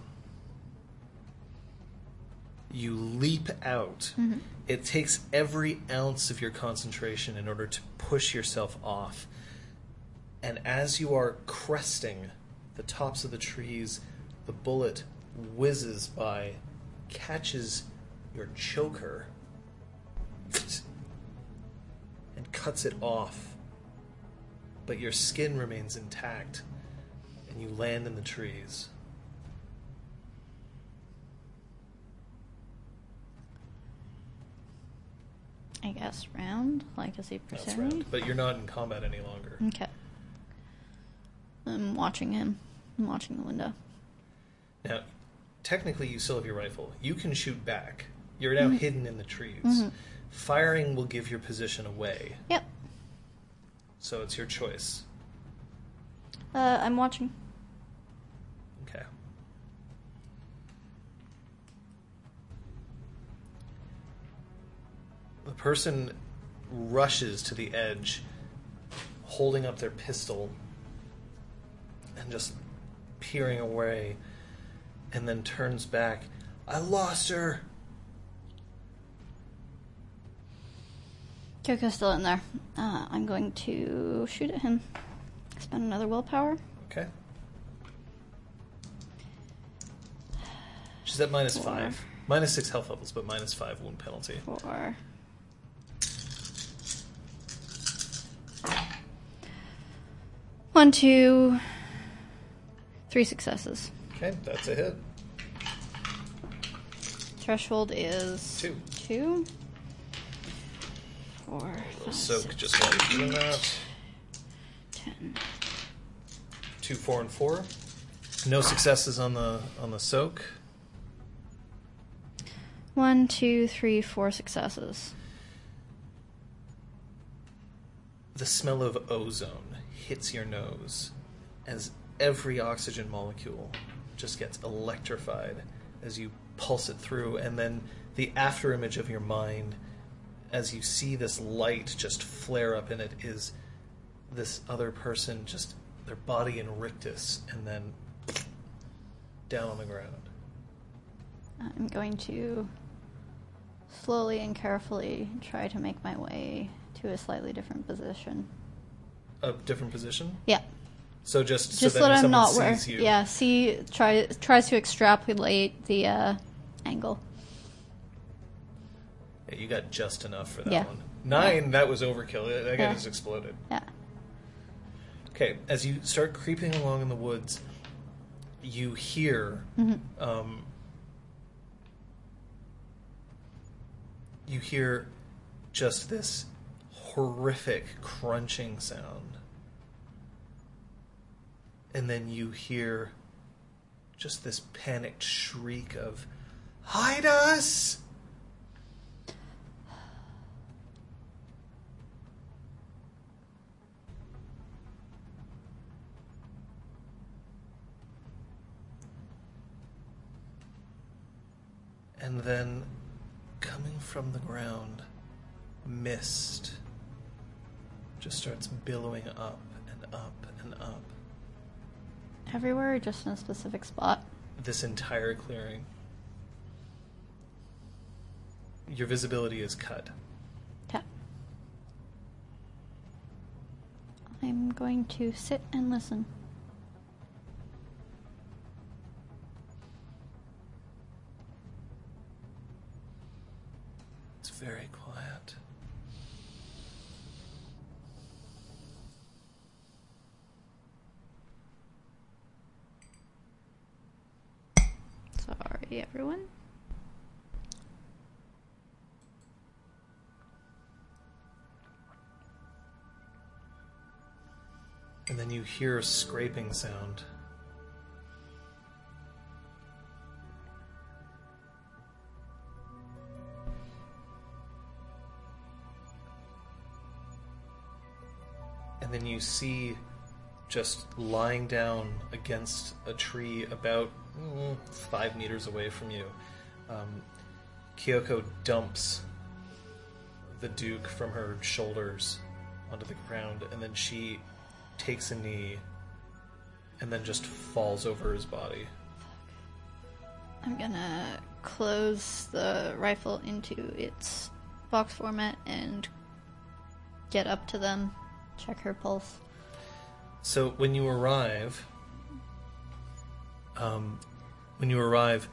You leap out. Mm-hmm. It takes every ounce of your concentration in order to push yourself off. And as you are cresting the tops of the trees, the bullet whizzes by, catches your choker, and cuts it off. But your skin remains intact, and you land in the trees. I guess round. Like, is he pursuing right. But you're not in combat any longer. Okay. I'm watching him. I'm watching the window. Now, technically, you still have your rifle. You can shoot back. You're now hidden in the trees. Mhm. Firing will give your position away, Yep. so it's your choice. Uh, I'm watching. Okay. The person rushes to the edge, holding up their pistol and just peering away, and then turns back. I lost her! Kyoko's still in there. Uh, I'm going to shoot at him. Spend another willpower. Okay. She's at minus Four. five. Minus six health levels, but minus five wound penalty. Four. One, two, three successes. Okay, that's a hit. Threshold is Two. Two. Four. five, Soak six, just while you're doing that. ten. Two, four, and four. No successes on the on the soak. One, two, three, four successes. The smell of ozone hits your nose as every oxygen molecule just gets electrified as you pulse it through, and then the after image of your mind as you see this light just flare up in it is this other person just their body in rictus and then down on the ground. I'm going to slowly and carefully try to make my way to a slightly different position. A different position. Yeah, So just just so that I'm not where. you. Yeah, see, try tries to extrapolate the uh, angle. Yeah, you got just enough for that Yeah. one. Nine, that was overkill. That guy Yeah. just exploded. Yeah. Okay, as you start creeping along in the woods, you hear um, you hear just this horrific crunching sound and then you hear just this panicked shriek of hide us and then coming from the ground mist just starts billowing up and up and up Everywhere or just in a specific spot? this entire clearing. Your visibility is cut. Okay. I'm going to sit and listen. Very quiet. Sorry, everyone. And then you hear a scraping sound. And then you see just lying down against a tree about mm, five meters away from you. Um, Kyoko dumps the Duke from her shoulders onto the ground, and then she takes a knee and then just falls over his body. I'm gonna close the rifle into its box format and get up to them, check her pulse. So when you arrive, um, when you arrive,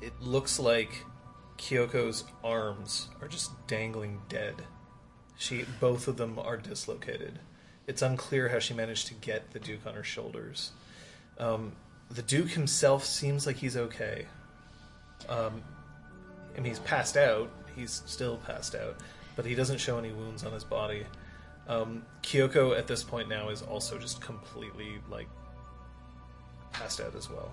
it looks like Kyoko's arms are just dangling dead. She, both of them are dislocated. It's unclear how she managed to get the Duke on her shoulders. Um, the Duke himself seems like he's okay. Um, I mean, he's passed out. He's still passed out, but he doesn't show any wounds on his body. Um, Kyoko at this point now is also just completely like passed out as well.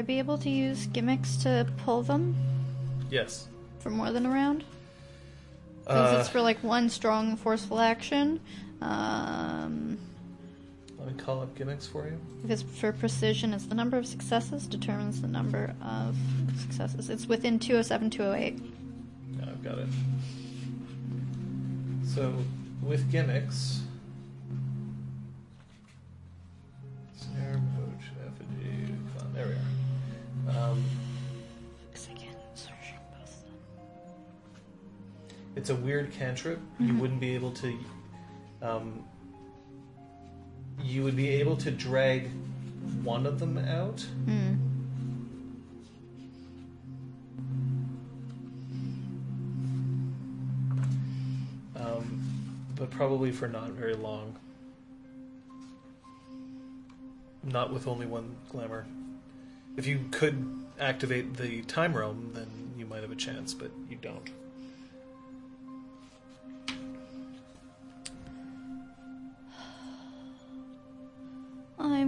I be able to use gimmicks to pull them Yes. for more than a round? Because Uh, it's for like one strong, forceful action. Um, let me call up gimmicks for you. if it's for precision, it's the number of successes determines the number of successes. It's within 207, 208. Yeah, I've got it. So with gimmicks, It's a weird cantrip. You wouldn't be able to. Um, you would be able to drag one of them out. Hmm. Um, but probably for not very long. Not with only one glamour. If you could activate the time realm, then you might have a chance, but you don't.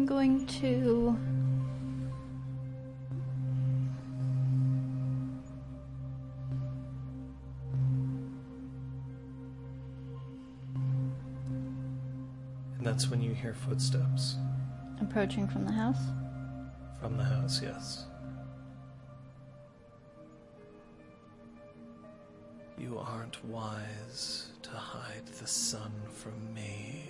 I'm going to. And that's when you hear footsteps Approaching from the house. from the house, yes. You aren't wise to hide the sun from me.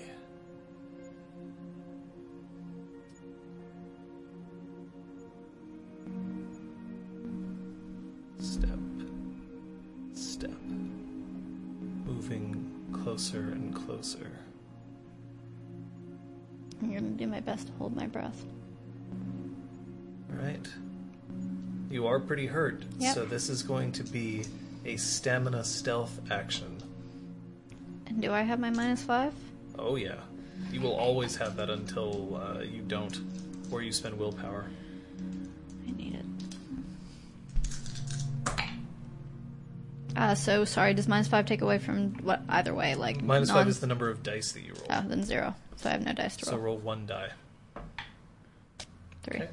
Pretty hurt, Yep. so this is going to be a stamina stealth action. And do I have my minus five? Oh yeah, you will always have that until uh, you don't, or you spend willpower. I need it. Uh, so sorry. Does minus five take away from what? Either way, like Minus non- five is the number of dice that you roll. Oh, then zero. So I have no dice to roll. so roll. one die. Three. Okay.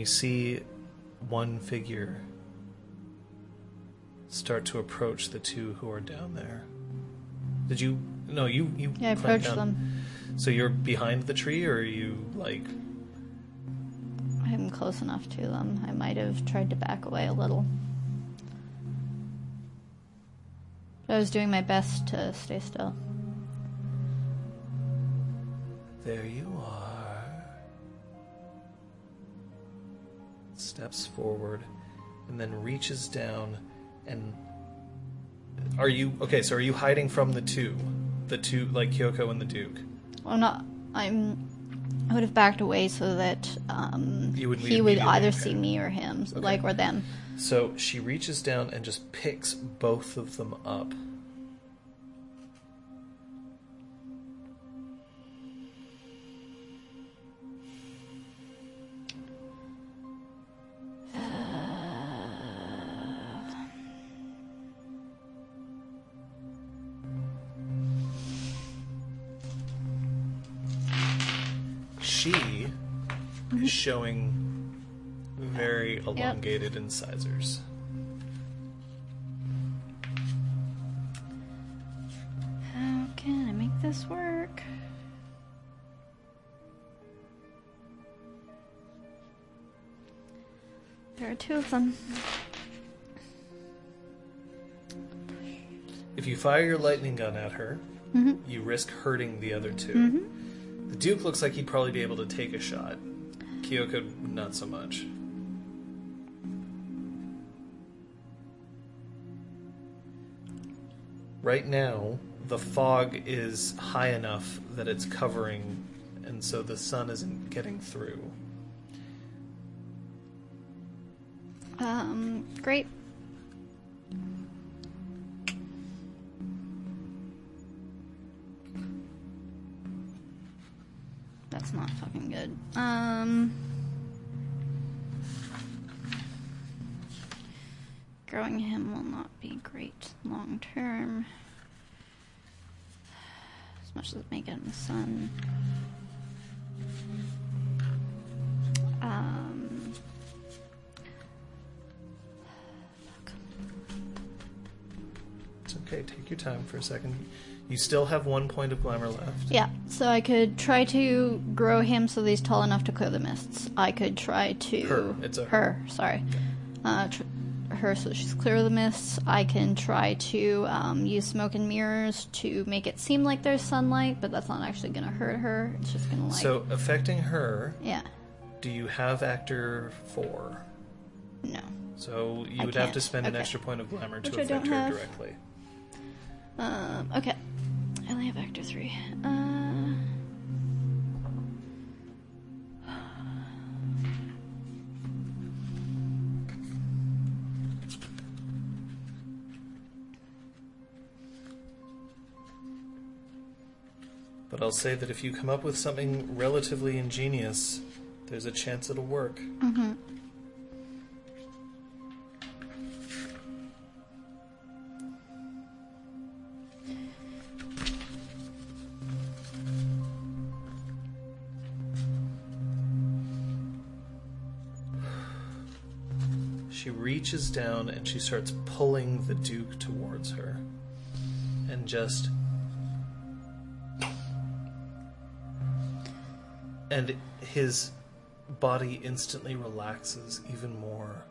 You see one figure start to approach the two who are down there. Did you? No, you you. Yeah, I approached down. them. So you're behind the tree, or are you like? I'm close enough to them. I might have tried to back away a little. But I was doing my best to stay still. There you Steps forward and then reaches down and are you okay, so are you hiding from the two? The two like Kyoko and the Duke. Well, not. I'm. I would have backed away so that um, would he would either okay. see me or him, like or them. So she reaches down and just picks both of them up. Elongated incisors. How can I make this work? There are two of them. If you fire your lightning gun at her, Mm-hmm. you risk hurting the other 2 The Duke looks like he'd probably be able to take a shot. Kyoko, not so much. Right now, the fog is high enough that it's covering, and so the sun isn't getting through. Um, great. That's not fucking good. Um, growing him will not be great long term. As much as it may get in the sun. Um, It's okay, take your time for a second. You still have one point of glamour left. Yeah, so I could try to grow him so that he's tall enough to clear the mists. I could try to Her, it's a her. Sorry, uh, tr- her so she's clear of the mists. I can try to um, use smoke and mirrors to make it seem like there's sunlight, but that's not actually going to hurt her. It's just going to like So, affecting her, yeah, do you have actor four? no. So you I would have to can't. spend an extra point of glamour Which to affect her have. directly. Um, okay, I only have actor three. Uh, But I'll say that if you come up with something relatively ingenious, there's a chance it'll work. mm-hmm. She reaches down and she starts pulling the Duke towards her. And just. And his body instantly relaxes even more.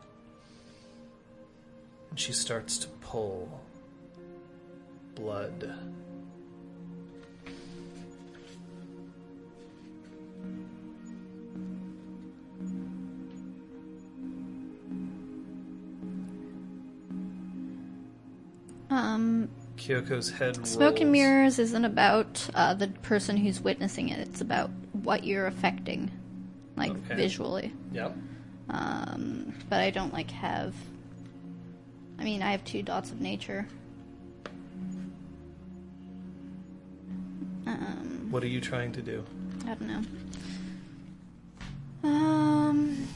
And she starts to pull blood. Um, Kyoko's head Smoke and mirrors isn't about uh, the person who's witnessing it. It's about what you're affecting, like Okay. visually. Yep. Um, but I don't like have. I mean, I have two dots of nature. Um, What are you trying to do? I don't know. Um,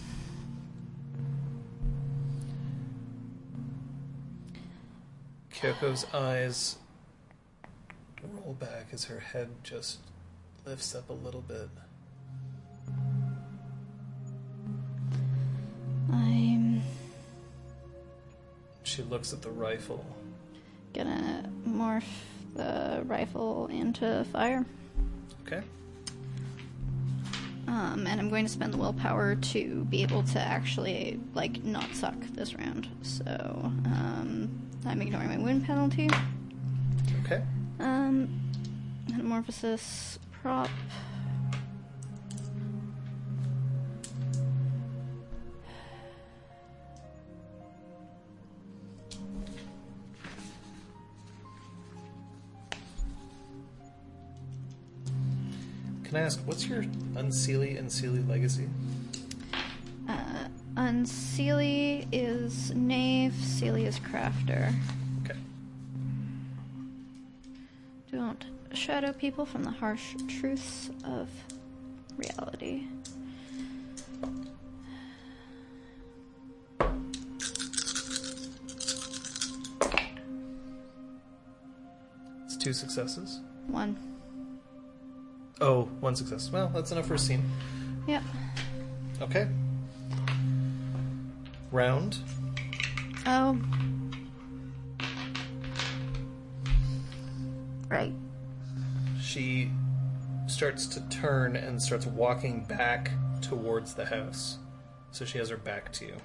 Kyoko's eyes roll back as her head just lifts up a little bit. I'm She looks at the rifle. gonna morph the rifle into fire. Okay. Um, and I'm going to spend the willpower to be able to actually, like, not suck this round. So, um, I'm ignoring my wound penalty. Okay. Um, metamorphosis prop. Can I ask, what's your Unseelie and Seelie legacy? Uh, Unseelie is knave, Seelie is crafter. Shadow people from the harsh truths of reality. It's two successes. One. Oh, one success. Well, that's enough for a scene. Yep. Okay. Round. Oh. Right. She starts to turn and starts walking back towards the house. So she has her back to you.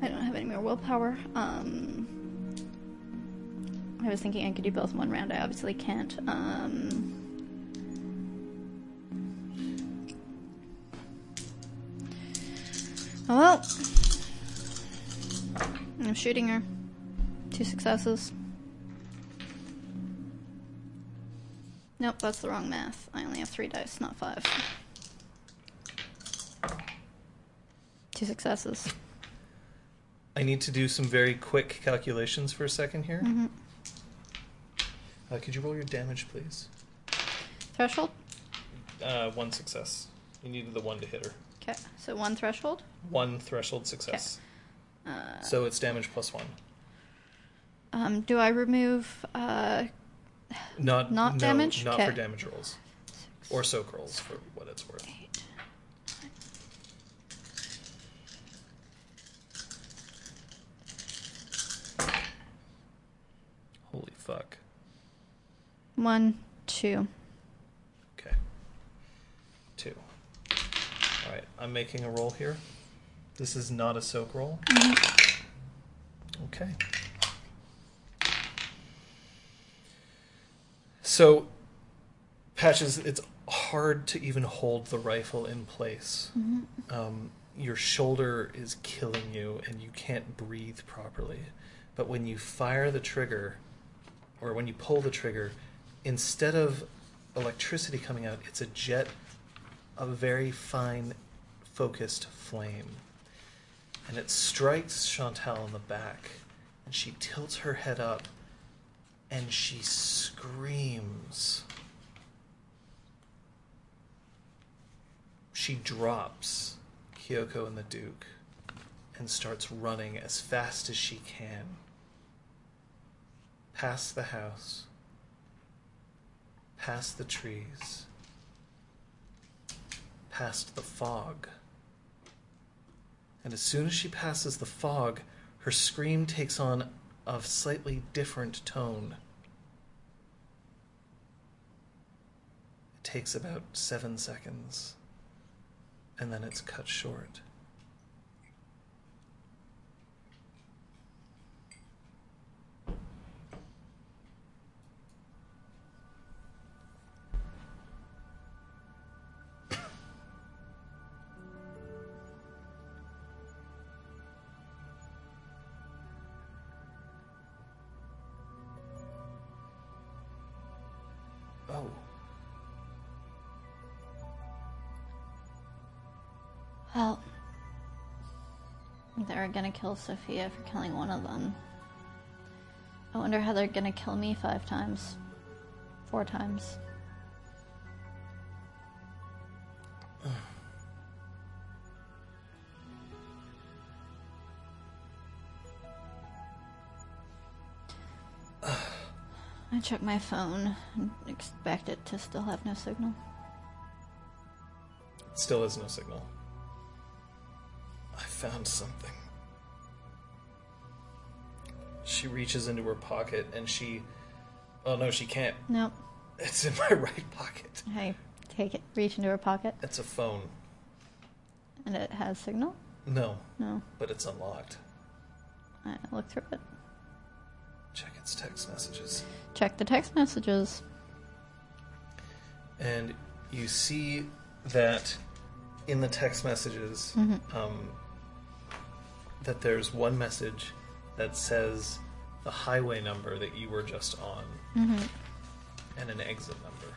I don't have any more willpower. Um, I was thinking I could do both in one round. I obviously can't. Um, oh well. I'm shooting her. Two successes. Nope, that's the wrong math. I only have three dice, not five. Two successes. I need to do some very quick calculations for a second here. Mhm. Uh, could you roll your damage, please? Threshold? Uh, one success. You needed the one to hit her. Okay, so one threshold. One threshold success. Uh, So it's damage plus one. um, do I remove uh, Not Not no, damage? Not for damage rolls or soak rolls for what it's worth. eight? Holy fuck. One, two. Okay. Two. All right, I'm making a roll here. This is not a soak roll. Okay. So, Patches, it's hard to even hold the rifle in place. Um, your shoulder is killing you and you can't breathe properly. But when you fire the trigger, or when you pull the trigger, instead of electricity coming out, it's a jet of very fine, focused flame. And it strikes Chantal in the back, and she tilts her head up, and she screams. She drops Kyoko and the Duke and starts running as fast as she can past the house, past the trees, past the fog. And as soon as she passes the fog, her scream takes on a slightly different tone. It takes about seven seconds, and then it's cut short. They're gonna kill Sophia for killing one of them. I wonder how they're gonna kill me five times. Four times. I check my phone and expect it to still have no signal. It Still has no signal. I found something. She reaches into her pocket and she. Oh no, she can't. Nope. It's in my right pocket. I take it, reach into her pocket, It's a phone. and it has signal? No, No. but it's unlocked. I look through it. Check its text messages. Check the text messages. And you see that in the text messages, um, that there's one message that says the highway number that you were just on and an exit number.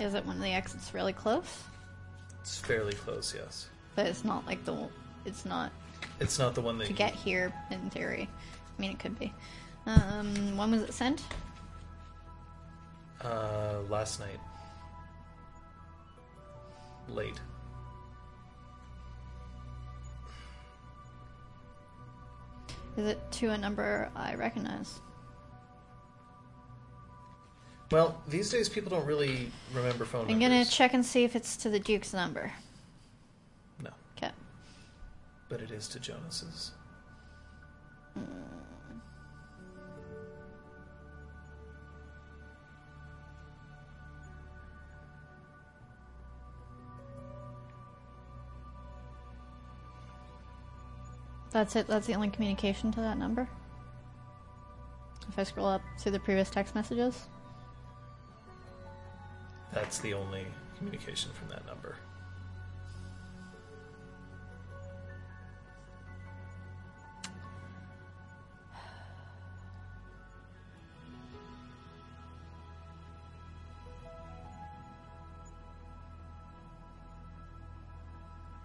Is it one of the exits really close? It's fairly close, yes. But it's not like the. It's not It's not the one that to you- get here in theory. I mean, it could be. Um, when was it sent? uh, last night. Late. Is it to a number I recognize? Well, these days people don't really remember phone numbers. I'm gonna check and see if it's to the Duke's number. No, Okay. but it is to Jonas's. That's it. That's the only communication to that number. If I scroll up through the previous text messages, That's the only communication from that number.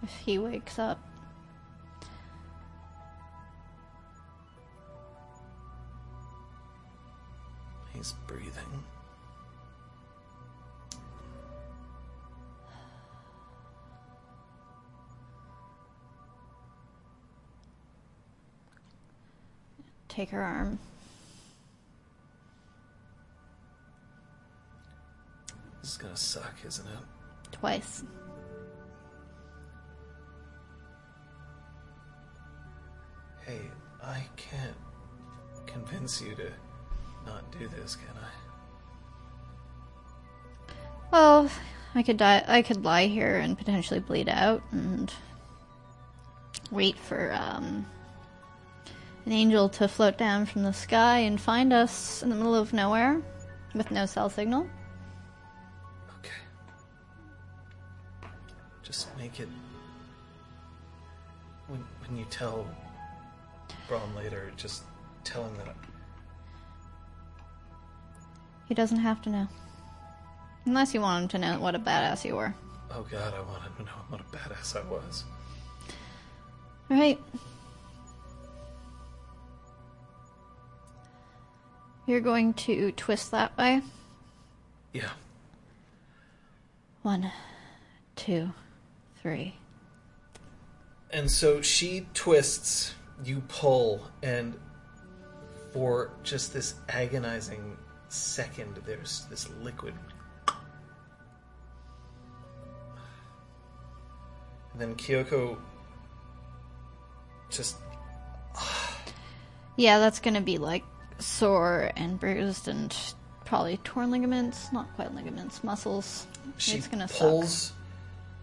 if he wakes up, take her arm. This is gonna suck, isn't it? Twice. Hey, I can't convince you to not do this, can I? Well, I could die. I could lie here and potentially bleed out and wait for um, an angel to float down from the sky and find us in the middle of nowhere with no cell signal. Okay. Just make it. When, when you tell Braun later, just tell him that. I, He doesn't have to know. Unless you want him to know what a badass you were. oh god, I want him to know what a badass I was. Alright. You're going to twist that way. Yeah. One, two, three. And so she twists, you pull, and for just this agonizing second, there's this liquid. And then Kyoko just ah. Yeah, that's gonna be like sore and bruised and probably torn ligaments. Not quite ligaments, muscles. she it's gonna pulls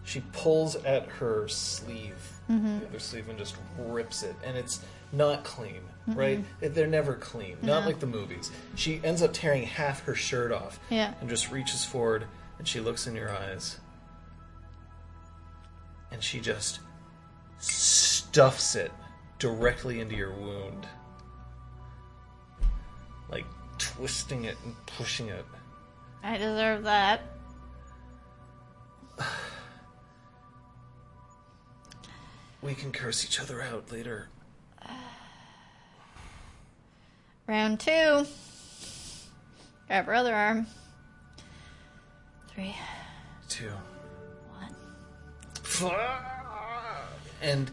she pulls at her sleeve mm-hmm. the other sleeve and just rips it and it's not clean right they're never clean not like the movies she ends up tearing half her shirt off Yeah. and just reaches forward and she looks in your eyes and she just stuffs it directly into your wound like twisting it and pushing it. I deserve that. we can curse each other out later Round two. Grab her other arm. Three, one. and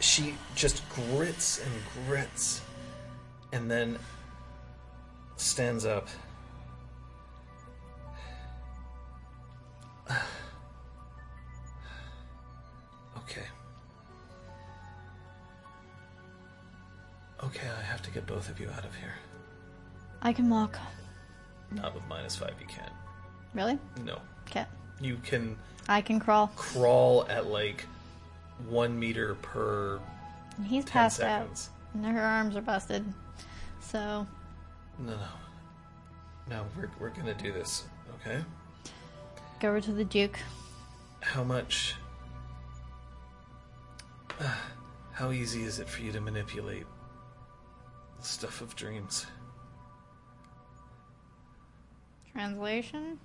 she just grits and grits and then stands up okay okay i have to get both of you out of here I can walk. not with minus five you can't Really? no Okay. you can I can crawl. crawl at like one meter per He's 10 passed seconds. out. And her arms are busted. So, No, no. No, we're, we're gonna do this, okay? go over to the Duke. How much. how easy is it for you to manipulate the stuff of dreams? Translation?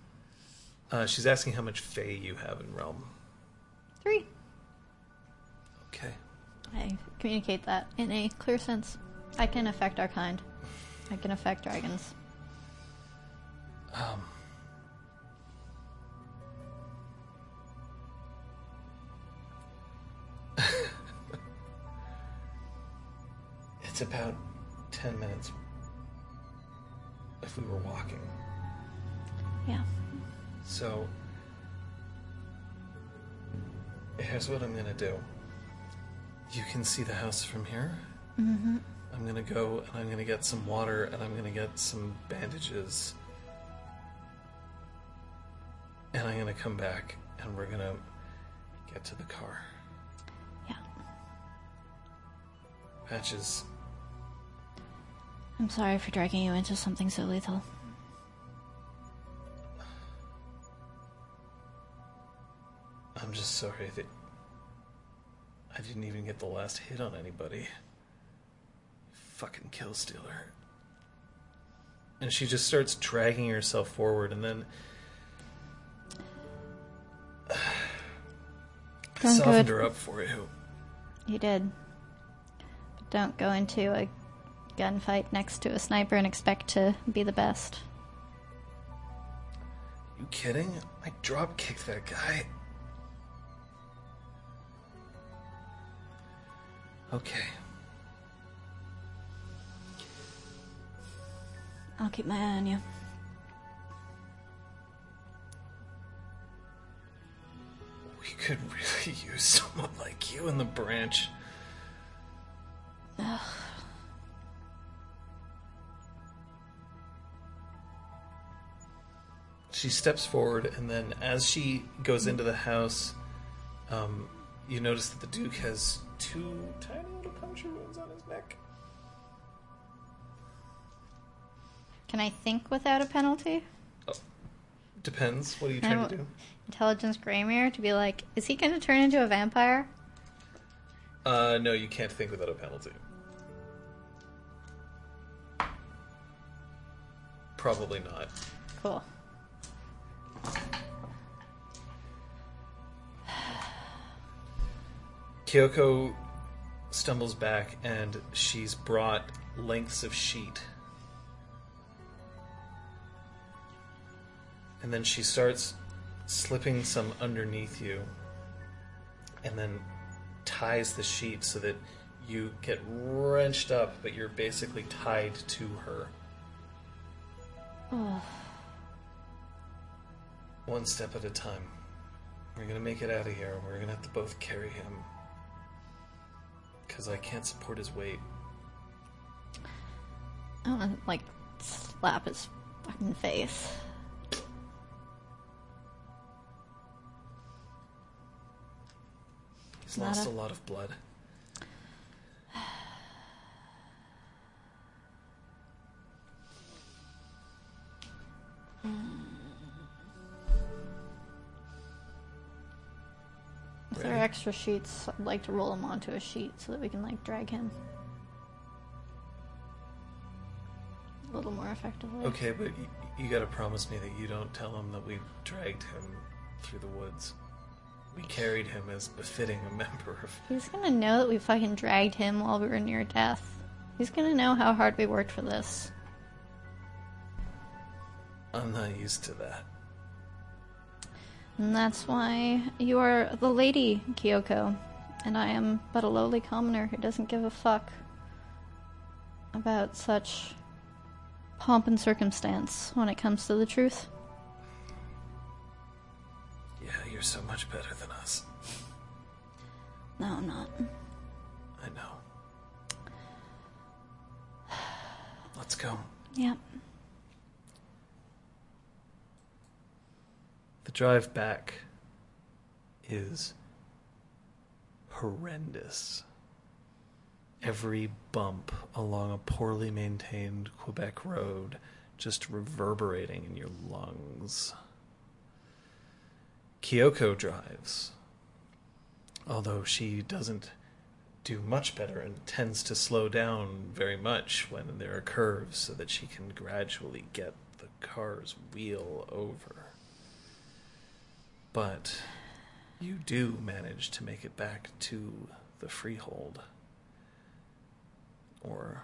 Uh, she's asking how much Fey you have in Realm. Three. Okay. I communicate that in a clear sense. I can affect our kind. I can affect dragons. Um. it's about 10 minutes if we were walking. Yeah. So, here's what I'm gonna do. You can see the house from here. Mm-hmm. I'm gonna go and I'm gonna get some water and I'm gonna get some bandages. And I'm gonna come back and we're gonna get to the car. Yeah. Patches, I'm sorry for dragging you into something so lethal. I'm just sorry that I didn't even get the last hit on anybody. Fucking kill stealer. And she just starts dragging herself forward and then I softened her up for you. You did. But don't go into a gunfight next to a sniper and expect to be the best. You kidding? I drop kicked that guy. Okay. I'll keep my eye on you. We could really use someone like you in the branch. She steps forward, and then as she goes into the house, um, you notice that the Duke has two tiny little puncture wounds on his neck. Can I think without a penalty? Depends. What are you trying to do? Intelligence Gramarye to be like, is he going to turn into a vampire? Uh, no, you can't think without a penalty. Probably not. Cool. Kyoko stumbles back and she's brought lengths of sheet. And then she starts slipping some underneath you and then ties the sheet so that you get wrenched up, but you're basically tied to her. Oh, One step at a time. We're gonna make it out of here. We're gonna have to both carry him. Because I can't support his weight. I want to, like, slap his fucking face. He's Not lost a- a lot of blood. If there are extra sheets, I'd like to roll him onto a sheet so that we can, like, drag him a little more effectively. Okay, but y- you gotta promise me that you don't tell him that we dragged him through the woods. We carried him as befitting a member of. He's gonna know that we fucking dragged him while we were near death. He's gonna know how hard we worked for this. I'm not used to that. And that's why you are the lady, Kyoko. And I am but a lowly commoner who doesn't give a fuck about such pomp and circumstance when it comes to the truth. You're so much better than us. No, I'm not. I know. Let's go. Yep. The drive back is horrendous. Every bump along a poorly maintained Quebec road just reverberating in your lungs. Kyoko drives, although she doesn't do much better and tends to slow down very much when there are curves so that she can gradually get the car's wheel over. But you do manage to make it back to the freehold. Or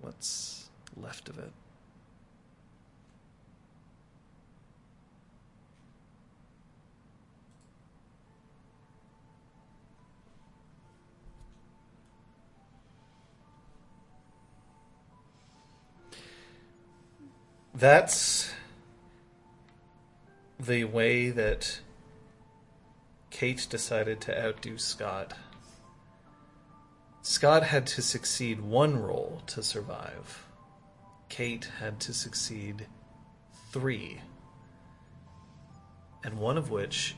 what's left of it. That's the way that Kate decided to outdo Scott. Scott had to succeed one role to survive. Kate had to succeed three. And one of which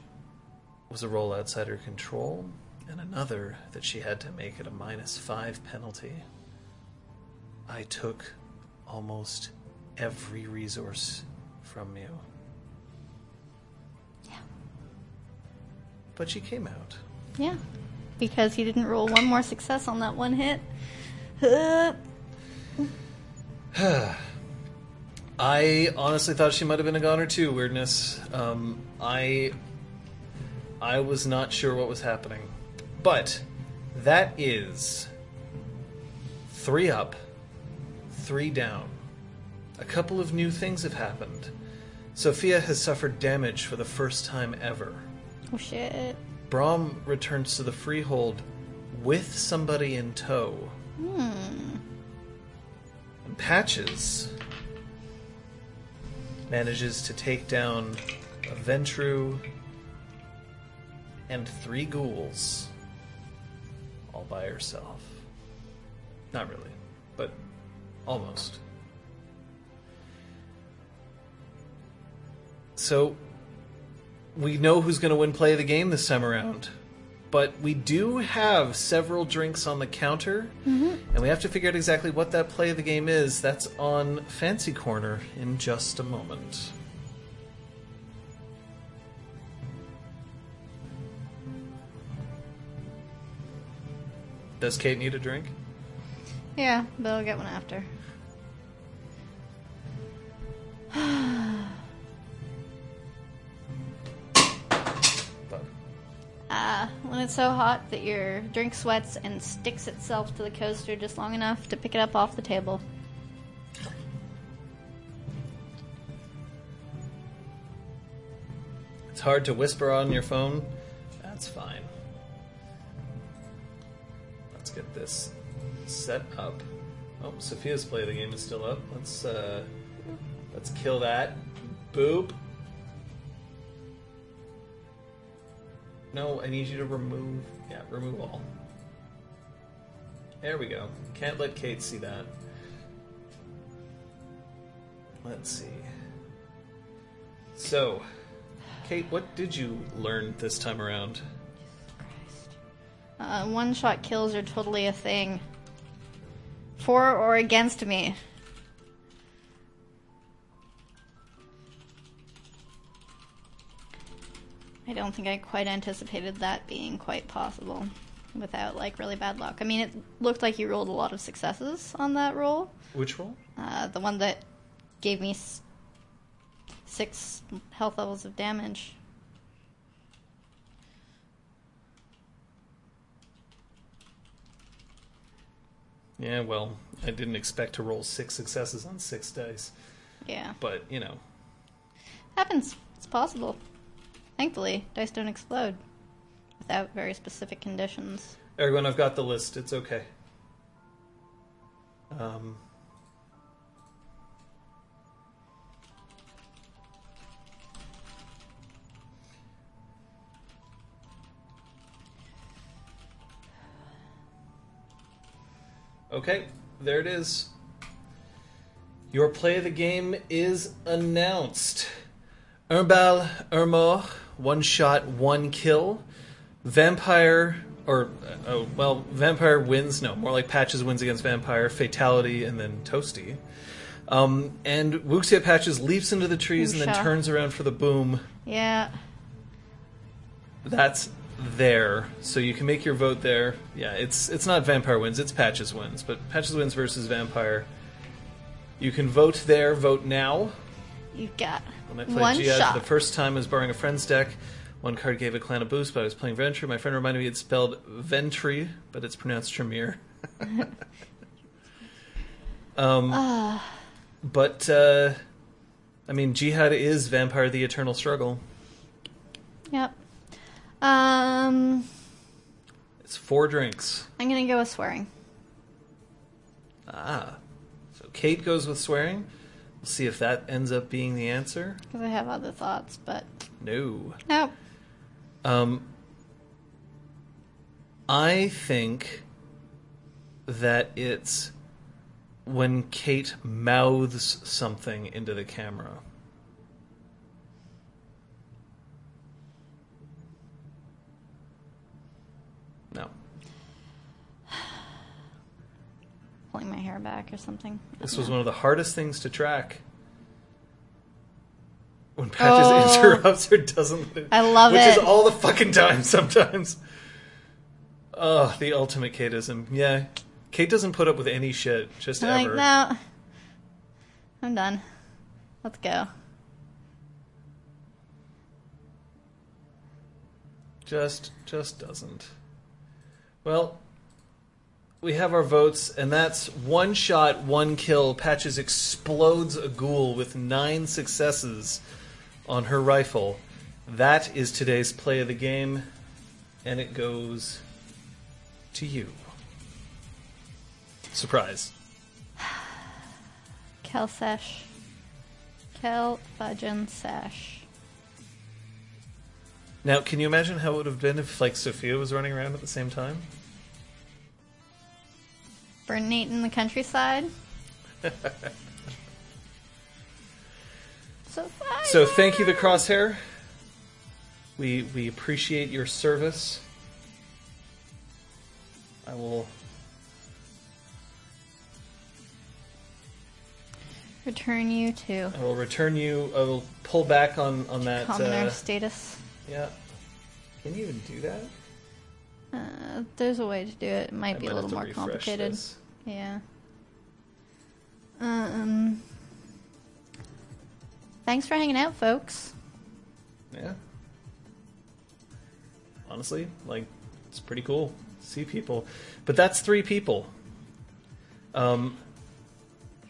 was a role outside her control, and another that she had to make at a minus five penalty. I took almost every resource from you. Yeah. But she came out. Yeah. Because he didn't roll one more success on that one hit. I honestly thought she might have been a goner too. Weirdness. Um, I I was not sure what was happening, but that is three up, three down. A couple of new things have happened. Sophia has suffered damage for the first time ever. oh shit. Brahm returns to the freehold with somebody in tow. Hmm. And Patches manages to take down a Ventrue and three ghouls all by herself. Not really, but almost. So, we know who's going to win play of the game this time around. But we do have several drinks on the counter, mm-hmm. and we have to figure out exactly what that play of the game is. That's on Fancy Corner in just a moment. Does Kate need a drink? Yeah, but I'll get one after. Uh, when it's so hot that your drink sweats and sticks itself to the coaster just long enough to pick it up off the table. it's hard to whisper on your phone. That's fine. Let's get this set up. Oh, Sophia's play of the game is still up. Let's uh let's kill that. Boop. No, I need you to remove. Yeah, remove all. There we go. Can't let Kate see that. Let's see. So, Kate, what did you learn this time around? Uh, one shot kills are totally a thing. For or against me. I don't think I quite anticipated that being quite possible without like really bad luck. I mean, it looked like you rolled a lot of successes on that roll. Which roll? Uh, the one that gave me s- six health levels of damage. Yeah, well, I didn't expect to roll six successes on six dice, Yeah. but you know, Happens. It's possible. Thankfully, dice don't explode without very specific conditions. everyone, I've got the list. It's okay. Um, okay, there it is. Your play of the game is announced. Urbal Urmor, one shot, one kill. Vampire, or, uh, oh, well, Vampire wins, no, more like Patches wins against Vampire, Fatality, and then Toasty. Um, and Wuxia Patches leaps into the trees and then turns around for the boom. Yeah. That's there, so you can make your vote there. Yeah, it's it's not Vampire wins, it's Patches wins, but Patches wins versus Vampire. You can vote there, vote now. You've got When I played one Jyhad shot. for the first time, I was borrowing a friend's deck. One card gave a clan a boost, but I was playing Ventrue. My friend reminded me it's spelled Ventrue, but it's pronounced Tremere. um, Ah. but, uh, I mean, Jyhad is Vampire the Eternal Struggle. Yep. Um, It's four drinks. I'm gonna go with swearing. Ah. So Kate goes with swearing. We'll see if that ends up being the answer. Because I have other thoughts, but No. nope. Um, I think that it's when Kate mouths something into the camera. No. Pulling my hair back or something. This was one of the hardest things to track. When oh. Patches Oh. interrupts or doesn't. I love which it. is all the fucking time sometimes. Oh, the ultimate Kateism. Yeah. Kate doesn't put up with any shit, just I'm ever. like, no. I'm done. Let's go. Just just doesn't. Well, we have our votes, and that's one shot, one kill. Patches explodes a ghoul with nine successes on her rifle. That is today's play of the game, and it goes to you. Surprise. Kel Sesh. Kel Fudgin Sesh. Now, can you imagine how it would have been if, like, Sophia was running around at the same time? Burnating in the countryside. so. So thank you, the Crosshair. We we appreciate your service. I will. Return you to I will return you. I will pull back on on that. commoner Uh, status. yeah. Can you even do that? Uh, there's a way to do it. It might I be a might little more complicated. this. Yeah. Um. Thanks for hanging out, folks. Yeah. Honestly, like it's pretty cool. See people, but that's three people. Um,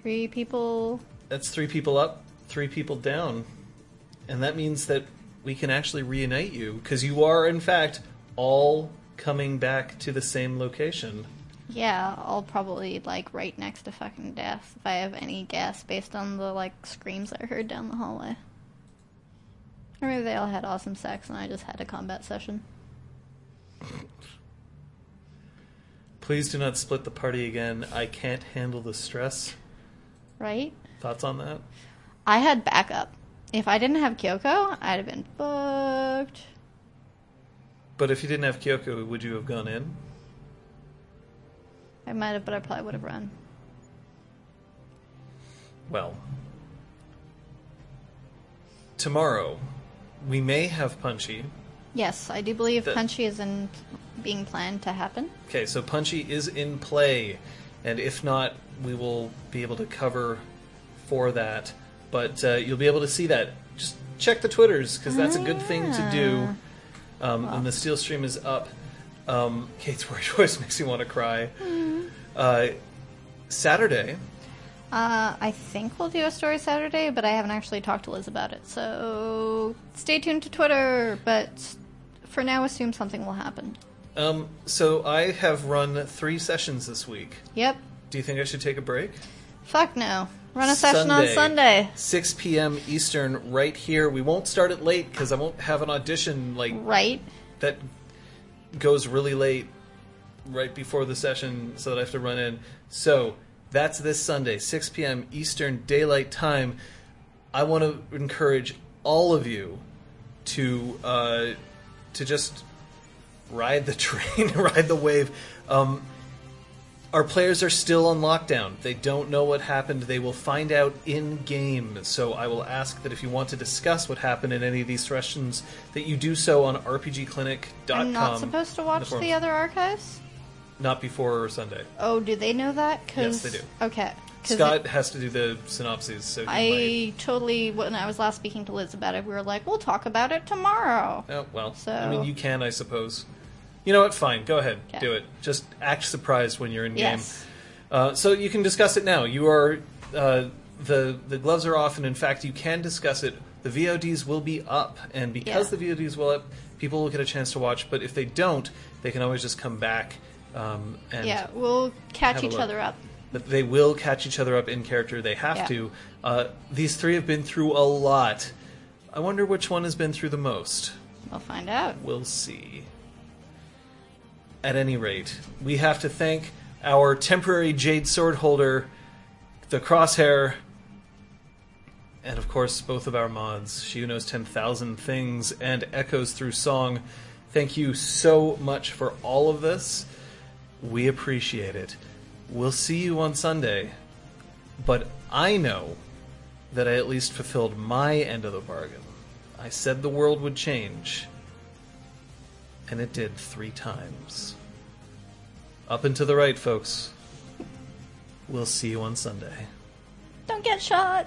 Three people. that's three people up, three people down, and that means that we can actually reunite you because you are, in fact, all coming back to the same location. Yeah, I'll probably like right next to fucking death if I have any guess based on the like screams I heard down the hallway. Or maybe they all had awesome sex and I just had a combat session. Please do not split the party again. I can't handle the stress. Right? Thoughts on that? I had backup. If I didn't have Kyoko, I'd have been booked. But if you didn't have Kyoko, would you have gone in? I might have, but I probably would have run. Well, tomorrow we may have Punchy. Yes, I do believe The- Punchy is in being planned to happen. Okay, so Punchy is in play, and if not, we will be able to cover for that. But uh, you'll be able to see that. Just check the Twitters because that's a good thing to do. Um, And the Steel Stream is up. Um, Kate's voice makes me want to cry. Uh, Saturday, Uh, I think we'll do a story Saturday, but I haven't actually talked to Liz about it. So stay tuned to Twitter, but for now, assume something will happen. um, so I have run three sessions this week. Yep. Do you think I should take a break? Fuck no. Run a session on Sunday. 6 p.m. Eastern, right here. We won't start it late because I won't have an audition like Right? that goes really late right before the session so that I have to run in. So that's this Sunday, 6 p.m. Eastern Daylight Time. I want to encourage all of you to uh, to just ride the train, ride the wave. Um, our players are still on lockdown. They don't know what happened. They will find out in game. So I will ask that if you want to discuss what happened in any of these sessions, that you do so on RPGclinic.com. I'm not supposed to watch forums. the other archives? Not before Sunday. Oh, do they know that? Cause, Yes, they do. Okay. Scott it- has to do the synopses, so I totally, when I was last speaking to Liz about it, we were like, we'll talk about it tomorrow. Oh well. So- I mean, you can, I suppose. You know what? Fine. Go ahead. Okay. Do it. Just act surprised when you're in Yes. game. Uh, so you can discuss it now. You are uh, the the gloves are off, and in fact, you can discuss it. The VODs will be up, and because Yeah. the VODs will up, people will get a chance to watch. But if they don't, they can always just come back. Um, and Yeah, we'll catch each look. other up. They will catch each other up in character. They have Yeah. to. Uh, these three have been through a lot. I wonder which one has been through the most. We'll find out. We'll see. At any rate, we have to thank our temporary jade sword holder, the crosshair, and of course both of our mods. She who knows ten thousand things and echoes through song. Thank you so much for all of this. We appreciate it. We'll see you on Sunday, but I know that I at least fulfilled my end of the bargain. I said the world would change, and it did three times. Up and to the right, folks. We'll see you on Sunday. Don't get shot.